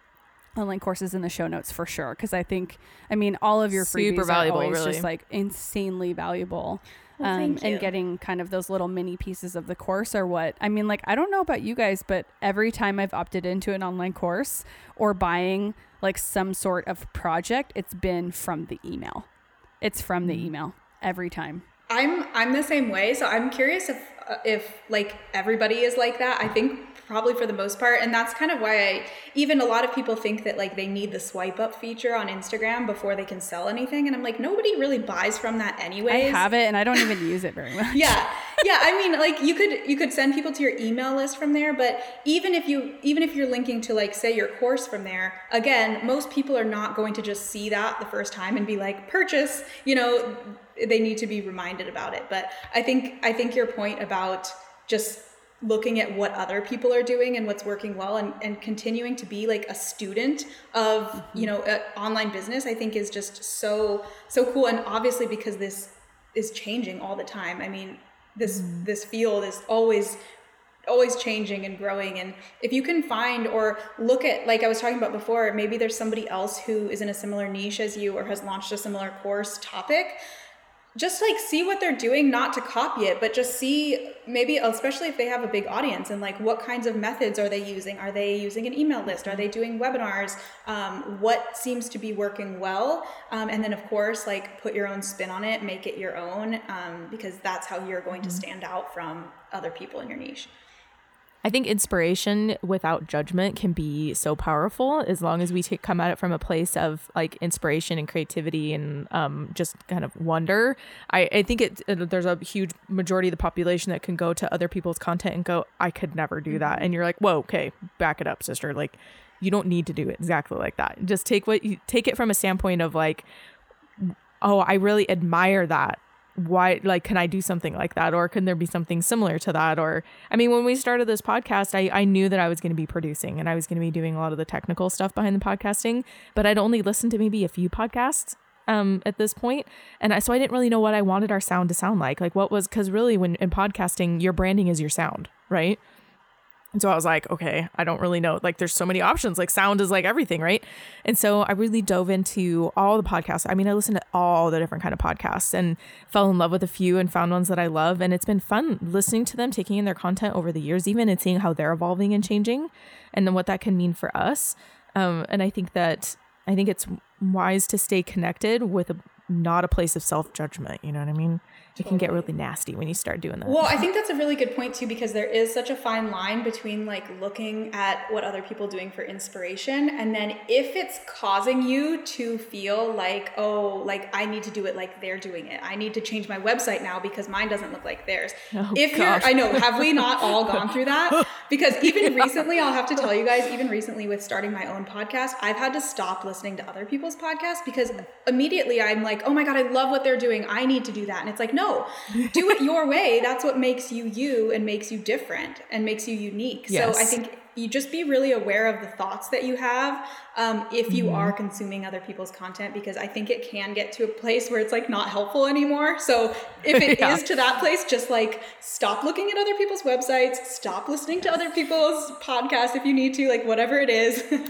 online courses in the show notes for sure because I think I mean all of your Super freebies valuable, are always really. just like insanely valuable. Well, um, and getting kind of those little mini pieces of the course are what I mean. Like, I don't know about you guys, but every time I've opted into an online course or buying like some sort of project, it's been from the email. It's from the mm. email every time. I'm I'm the same way. So I'm curious if uh, if like everybody is like that. I think probably for the most part, and that's kind of why I even a lot of people think that like they need the swipe up feature on Instagram before they can sell anything, and I'm like nobody really buys from that anyway. I have it, and I don't even use it very much. Yeah, yeah. I mean, like you could you could send people to your email list from there, but even if you even if you're linking to like say your course from there, again, most people are not going to just see that the first time and be like purchase. You know they need to be reminded about it. But I think I think your point about just looking at what other people are doing and what's working well and, and continuing to be like a student of mm-hmm. you know online business i think is just so so cool and obviously because this is changing all the time i mean this mm-hmm. this field is always always changing and growing and if you can find or look at like i was talking about before maybe there's somebody else who is in a similar niche as you or has launched a similar course topic just like see what they're doing not to copy it but just see maybe especially if they have a big audience and like what kinds of methods are they using? Are they using an email list? Are they doing webinars? Um, what seems to be working well? Um, and then of course like put your own spin on it make it your own um, because that's how you're going to mm-hmm. stand out from other people in your niche I think inspiration without judgment can be so powerful as long as we t- come at it from a place of like inspiration and creativity and um, just kind of wonder. I, I think it, it, there's a huge majority of the population that can go to other people's content and go, I could never do that. Mm-hmm. And you're like, whoa, okay, back it up, sister. Like, you don't need to do it exactly like that. Just take what you take it from a standpoint of like, oh, I really admire that why like can i do something like that? Or can there be something similar to that? Or i mean when we started this podcast i, I knew that i was going to be producing and i was going to be doing a lot of the technical stuff behind the podcasting but i'd only listened to maybe a few podcasts um, at this point. And I, so i didn't really know what i wanted our sound to sound like. Like what was because really when in podcasting your branding is your sound right and so I was like, okay, I don't really know. Like, there's so many options. Like, sound is like everything, right? And so I really dove into all the podcasts. I mean, I listened to all the different kind of podcasts and fell in love with a few and found ones that I love. And it's been fun listening to them, taking in their content over the years, even and seeing how they're evolving and changing, and then what that can mean for us. Um, and I think that I think it's wise to stay connected with a not a place of self judgment. You know what I mean? It can get really nasty when you start doing that. Well, I think that's a really good point too because there is such a fine line between like looking at what other people doing for inspiration and then if it's causing you to feel like, oh, like I need to do it like they're doing it. I need to change my website now because mine doesn't look like theirs. Oh, if gosh. you're I know, have we not all gone through that? Because even recently, I'll have to tell you guys, even recently with starting my own podcast, I've had to stop listening to other people's podcasts because immediately I'm like, oh my God, I love what they're doing. I need to do that. And it's like, no, do it your way. That's what makes you you and makes you different and makes you unique. Yes. So I think you just be really aware of the thoughts that you have um, if you mm-hmm. are consuming other people's content because I think it can get to a place where it's like not helpful anymore. So if it yeah. is to that place, just like stop looking at other people's websites, stop listening to other people's podcasts if you need to, like whatever it is.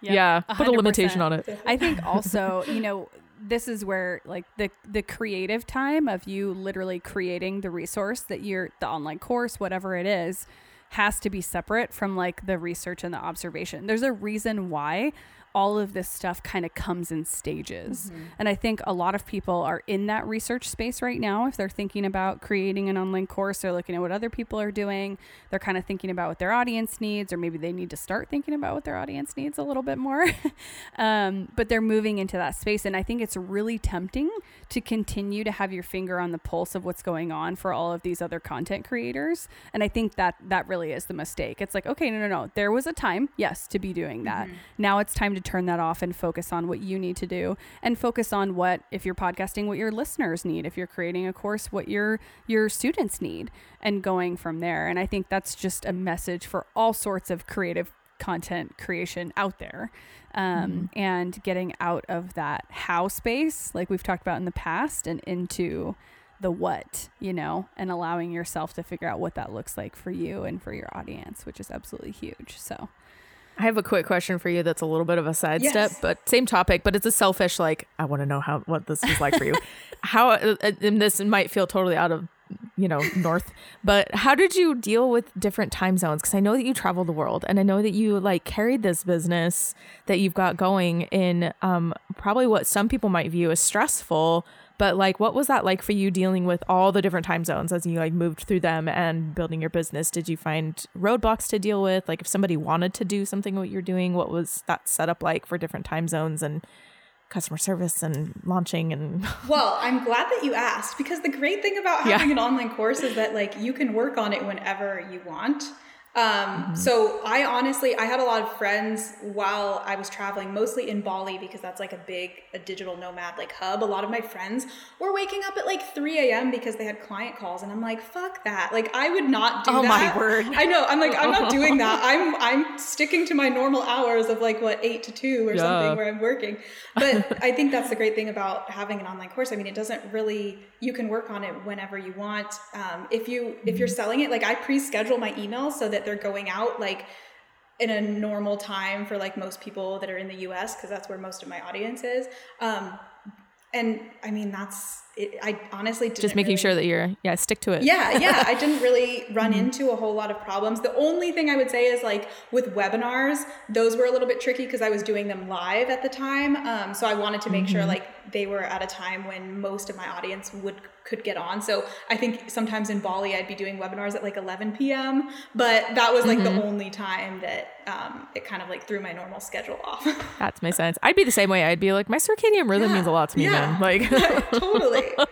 Yep, yeah, put a limitation on it. I think also, you know, this is where like the the creative time of you literally creating the resource that you're the online course whatever it is has to be separate from like the research and the observation. There's a reason why all of this stuff kind of comes in stages. Mm-hmm. And I think a lot of people are in that research space right now. If they're thinking about creating an online course, they're looking at what other people are doing. They're kind of thinking about what their audience needs, or maybe they need to start thinking about what their audience needs a little bit more. um, but they're moving into that space. And I think it's really tempting to continue to have your finger on the pulse of what's going on for all of these other content creators. And I think that that really is the mistake. It's like, okay, no, no, no. There was a time, yes, to be doing that. Mm-hmm. Now it's time to turn that off and focus on what you need to do and focus on what if you're podcasting what your listeners need, if you're creating a course what your your students need and going from there. And I think that's just a message for all sorts of creative content creation out there um, mm-hmm. and getting out of that how space like we've talked about in the past and into the what, you know, and allowing yourself to figure out what that looks like for you and for your audience, which is absolutely huge. So, I have a quick question for you that's a little bit of a sidestep, yes. but same topic, but it's a selfish like I want to know how what this is like for you. how uh, uh, and this might feel totally out of you know north but how did you deal with different time zones because i know that you travel the world and i know that you like carried this business that you've got going in um, probably what some people might view as stressful but like, what was that like for you dealing with all the different time zones as you like moved through them and building your business? Did you find roadblocks to deal with? Like, if somebody wanted to do something what you're doing, what was that setup like for different time zones and customer service and launching and well i'm glad that you asked because the great thing about having yeah. an online course is that like you can work on it whenever you want um, mm-hmm. So I honestly, I had a lot of friends while I was traveling, mostly in Bali because that's like a big, a digital nomad like hub. A lot of my friends were waking up at like 3 a.m. because they had client calls, and I'm like, fuck that. Like I would not do oh, that. Oh my word! I know. I'm like, I'm not doing that. I'm I'm sticking to my normal hours of like what eight to two or yeah. something where I'm working. But I think that's the great thing about having an online course. I mean, it doesn't really. You can work on it whenever you want. Um, if you if you're mm-hmm. selling it, like I pre-schedule my emails so that they're going out like in a normal time for like most people that are in the US because that's where most of my audience is. Um, and I mean that's it, I honestly just making really, sure that you're yeah stick to it. Yeah, yeah. I didn't really run mm-hmm. into a whole lot of problems. The only thing I would say is like with webinars, those were a little bit tricky because I was doing them live at the time. Um, so I wanted to make mm-hmm. sure like they were at a time when most of my audience would could get on. So I think sometimes in Bali I'd be doing webinars at like 11 p.m. But that was like mm-hmm. the only time that um, it kind of like threw my normal schedule off. that makes sense. I'd be the same way. I'd be like my circadian rhythm yeah. means a lot to me, yeah. man. Like yeah,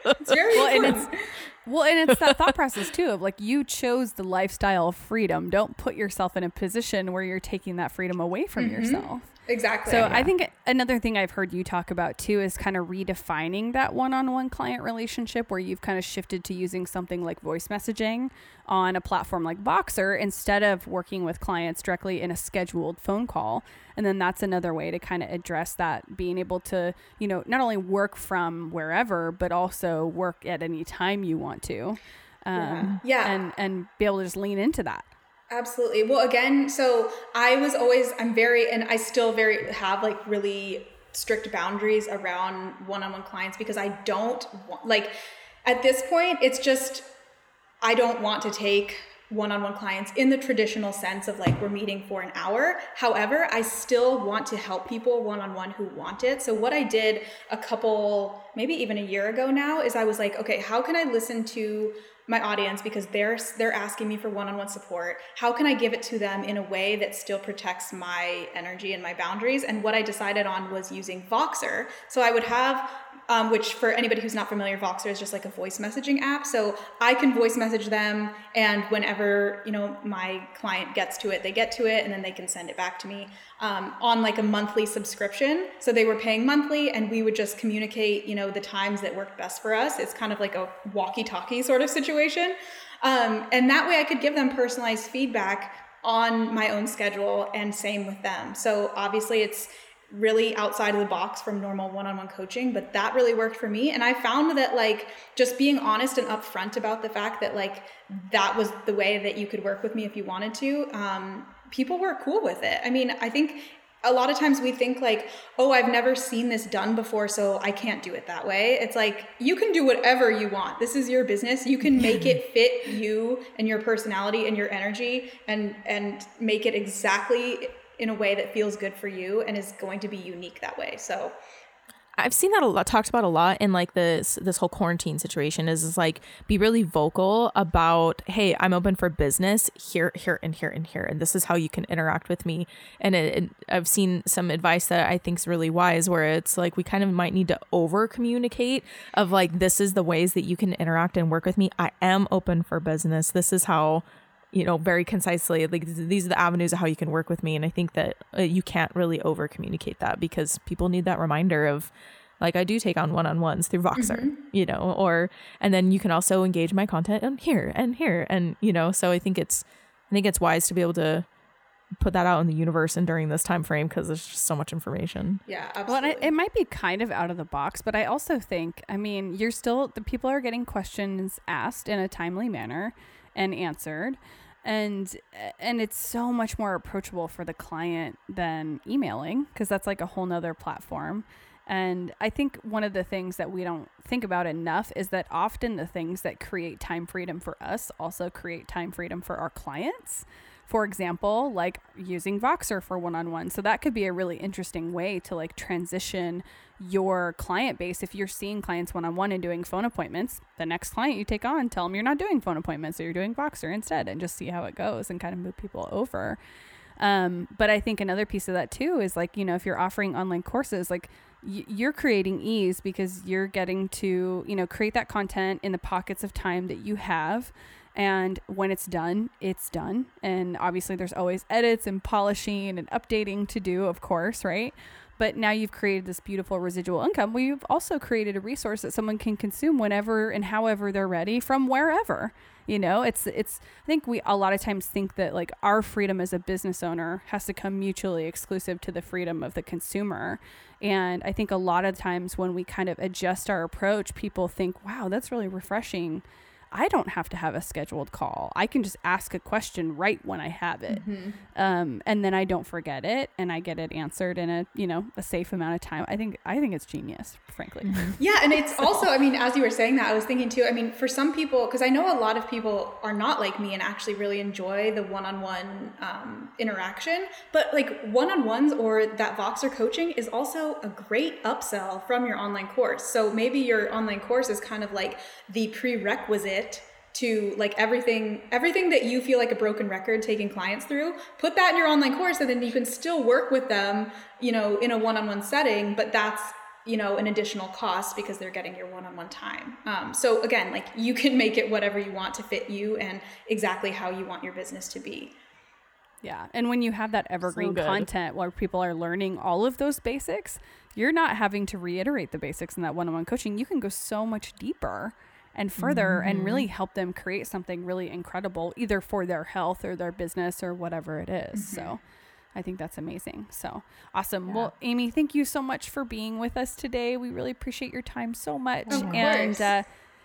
It's very well, important. and it's well, and it's that thought process too of like you chose the lifestyle of freedom. Don't put yourself in a position where you're taking that freedom away from mm-hmm. yourself. Exactly. So yeah. I think another thing I've heard you talk about too is kind of redefining that one-on-one client relationship where you've kind of shifted to using something like voice messaging on a platform like Voxer instead of working with clients directly in a scheduled phone call. And then that's another way to kind of address that being able to, you know, not only work from wherever but also work at any time you want to. Um, yeah. yeah. And and be able to just lean into that. Absolutely. Well, again, so I was always, I'm very, and I still very have like really strict boundaries around one on one clients because I don't want, like, at this point, it's just, I don't want to take one on one clients in the traditional sense of like we're meeting for an hour. However, I still want to help people one on one who want it. So, what I did a couple, maybe even a year ago now, is I was like, okay, how can I listen to my audience because they're they're asking me for one-on-one support. How can i give it to them in a way that still protects my energy and my boundaries? And what i decided on was using voxer. So i would have um, which for anybody who's not familiar, Voxer is just like a voice messaging app. So I can voice message them, and whenever you know my client gets to it, they get to it, and then they can send it back to me um, on like a monthly subscription. So they were paying monthly, and we would just communicate, you know, the times that worked best for us. It's kind of like a walkie-talkie sort of situation, um, and that way I could give them personalized feedback on my own schedule, and same with them. So obviously, it's really outside of the box from normal one-on-one coaching but that really worked for me. And i found that like just being honest and upfront about the fact that like that was the way that you could work with me if you wanted to um, people were cool with it. I mean i think a lot of times we think like oh i've never seen this done before so i can't do it that way. It's like you can do whatever you want. This is your business. You can make it fit you and your personality and your energy and and make it exactly in a way that feels good for you and is going to be unique that way. So I've seen that a lot talked about a lot in like this this whole quarantine situation is, is like be really vocal about hey I'm open for business here here and here and here and this is how you can interact with me. And it, I've seen some advice that I think is really wise where it's like we kind of might need to over communicate of like this is the ways that you can interact and work with me. I am open for business. This is how you know very concisely like these are the avenues of how you can work with me and i think that uh, you can't really over communicate that because people need that reminder of like i do take on one-on-ones through voxer mm-hmm. you know or and then you can also engage my content on here and here and you know so i think it's i think it's wise to be able to put that out in the universe and during this time frame because there's just so much information. Yeah, absolutely. Well, it, it, might be kind of out of the box, but I also think, I mean, you're still the people are getting questions asked in a timely manner and answered. And and it's so much more approachable for the client than emailing because that's like a whole nother platform. And i think one of the things that we don't think about enough is that often the things that create time freedom for us also create time freedom for our clients for example, like using Voxer for one on one. So that could be a really interesting way to like transition your client base. If you're seeing clients one on one and doing phone appointments, the next client you take on, tell them you're not doing phone appointments or you're doing Voxer instead and just see how it goes and kind of move people over. Um, but I think another piece of that too is like, you know, if you're offering online courses, like you're creating ease because you're getting to, you know, create that content in the pockets of time that you have and when it's done, it's done. And obviously, there's always edits and polishing and updating to do, of course, right? But now you've created this beautiful residual income. You've also created a resource that someone can consume whenever and however they're ready from wherever. You know, it's it's. I think we a lot of times think that like our freedom as a business owner has to come mutually exclusive to the freedom of the consumer. And I think a lot of times when we kind of adjust our approach, people think, "Wow, that's really refreshing." I don't have to have a scheduled call. I can just ask a question right when I have it. Mm-hmm. Um, and then I don't forget it and I get it answered in a, you know, a safe amount of time. I think, I think it's genius, frankly. Mm-hmm. Yeah. And it's so. also, I mean, as you were saying that, I was thinking too, I mean, for some people, cause I know a lot of people are not like me and actually really enjoy the one-on-one um, interaction, but like one-on-ones or that Voxer coaching is also a great upsell from your online course. So maybe your online course is kind of like the prerequisite to like everything everything that you feel like a broken record taking clients through put that in your online course and then you can still work with them you know in a one-on-one setting but that's you know an additional cost because they're getting your one-on-one time. Um, so again like you can make it whatever you want to fit you and exactly how you want your business to be. Yeah and when you have that evergreen so content where people are learning all of those basics you're not having to reiterate the basics in that one-on-one coaching. You can go so much deeper and further mm-hmm. and really mm-hmm. help them create something really incredible either for their health or their business or whatever it is. Mm-hmm. So I think that's amazing. So awesome. Yeah. Well, Amy, thank you so much for being with us today. We really appreciate your time so much. Of and uh,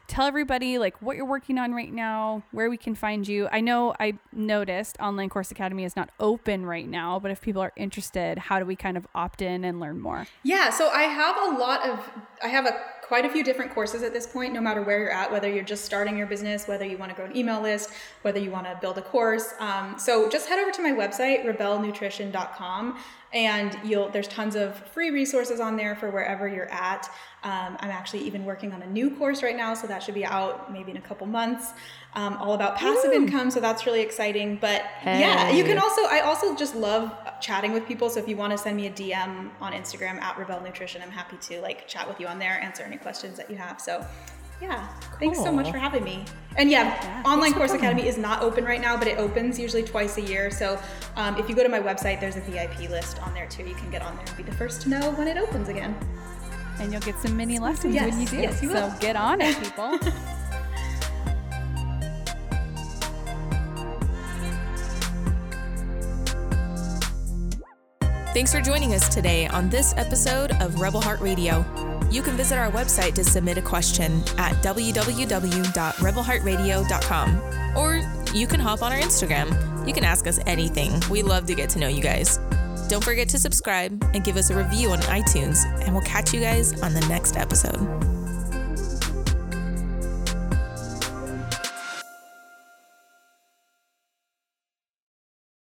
tell everybody like what you're working on right now, where we can find you. I know I noticed Online Course Academy is not open right now, but if people are interested, how do we kind of opt in and learn more? Yeah, so I have a lot of I have a quite a few different courses at this point, no matter where you're at, whether you're just starting your business, whether you want to grow an email list, whether you want to build a course. Um, so just head over to my website, rebelnutrition.com, and you'll there's tons of free resources on there for wherever you're at. Um, I'm actually even working on a new course right now, so that should be out maybe in a couple months. Um, all about passive income, so that's really exciting. But hey. yeah, you can also I also just love chatting with people. So if you want to send me a DM on Instagram at Rebel Nutrition, I'm happy to like chat with you on there, answer any questions that you have. So yeah, cool. thanks so much for having me. And yeah, yeah Online Course Academy is not open right now, but it opens usually twice a year. So um, if you go to my website, there's a VIP list on there too. You can get on there and be the first to know when it opens again. And you'll get some mini lessons yes, when you do. Yes, you so will. get on it, people. Thanks for joining us today on this episode of Rebel Heart Radio. You can visit our website to submit a question at www.rebelheartradio.com or you can hop on our Instagram. You can ask us anything. We love to get to know you guys. Don't forget to subscribe and give us a review on iTunes, and we'll catch you guys on the next episode.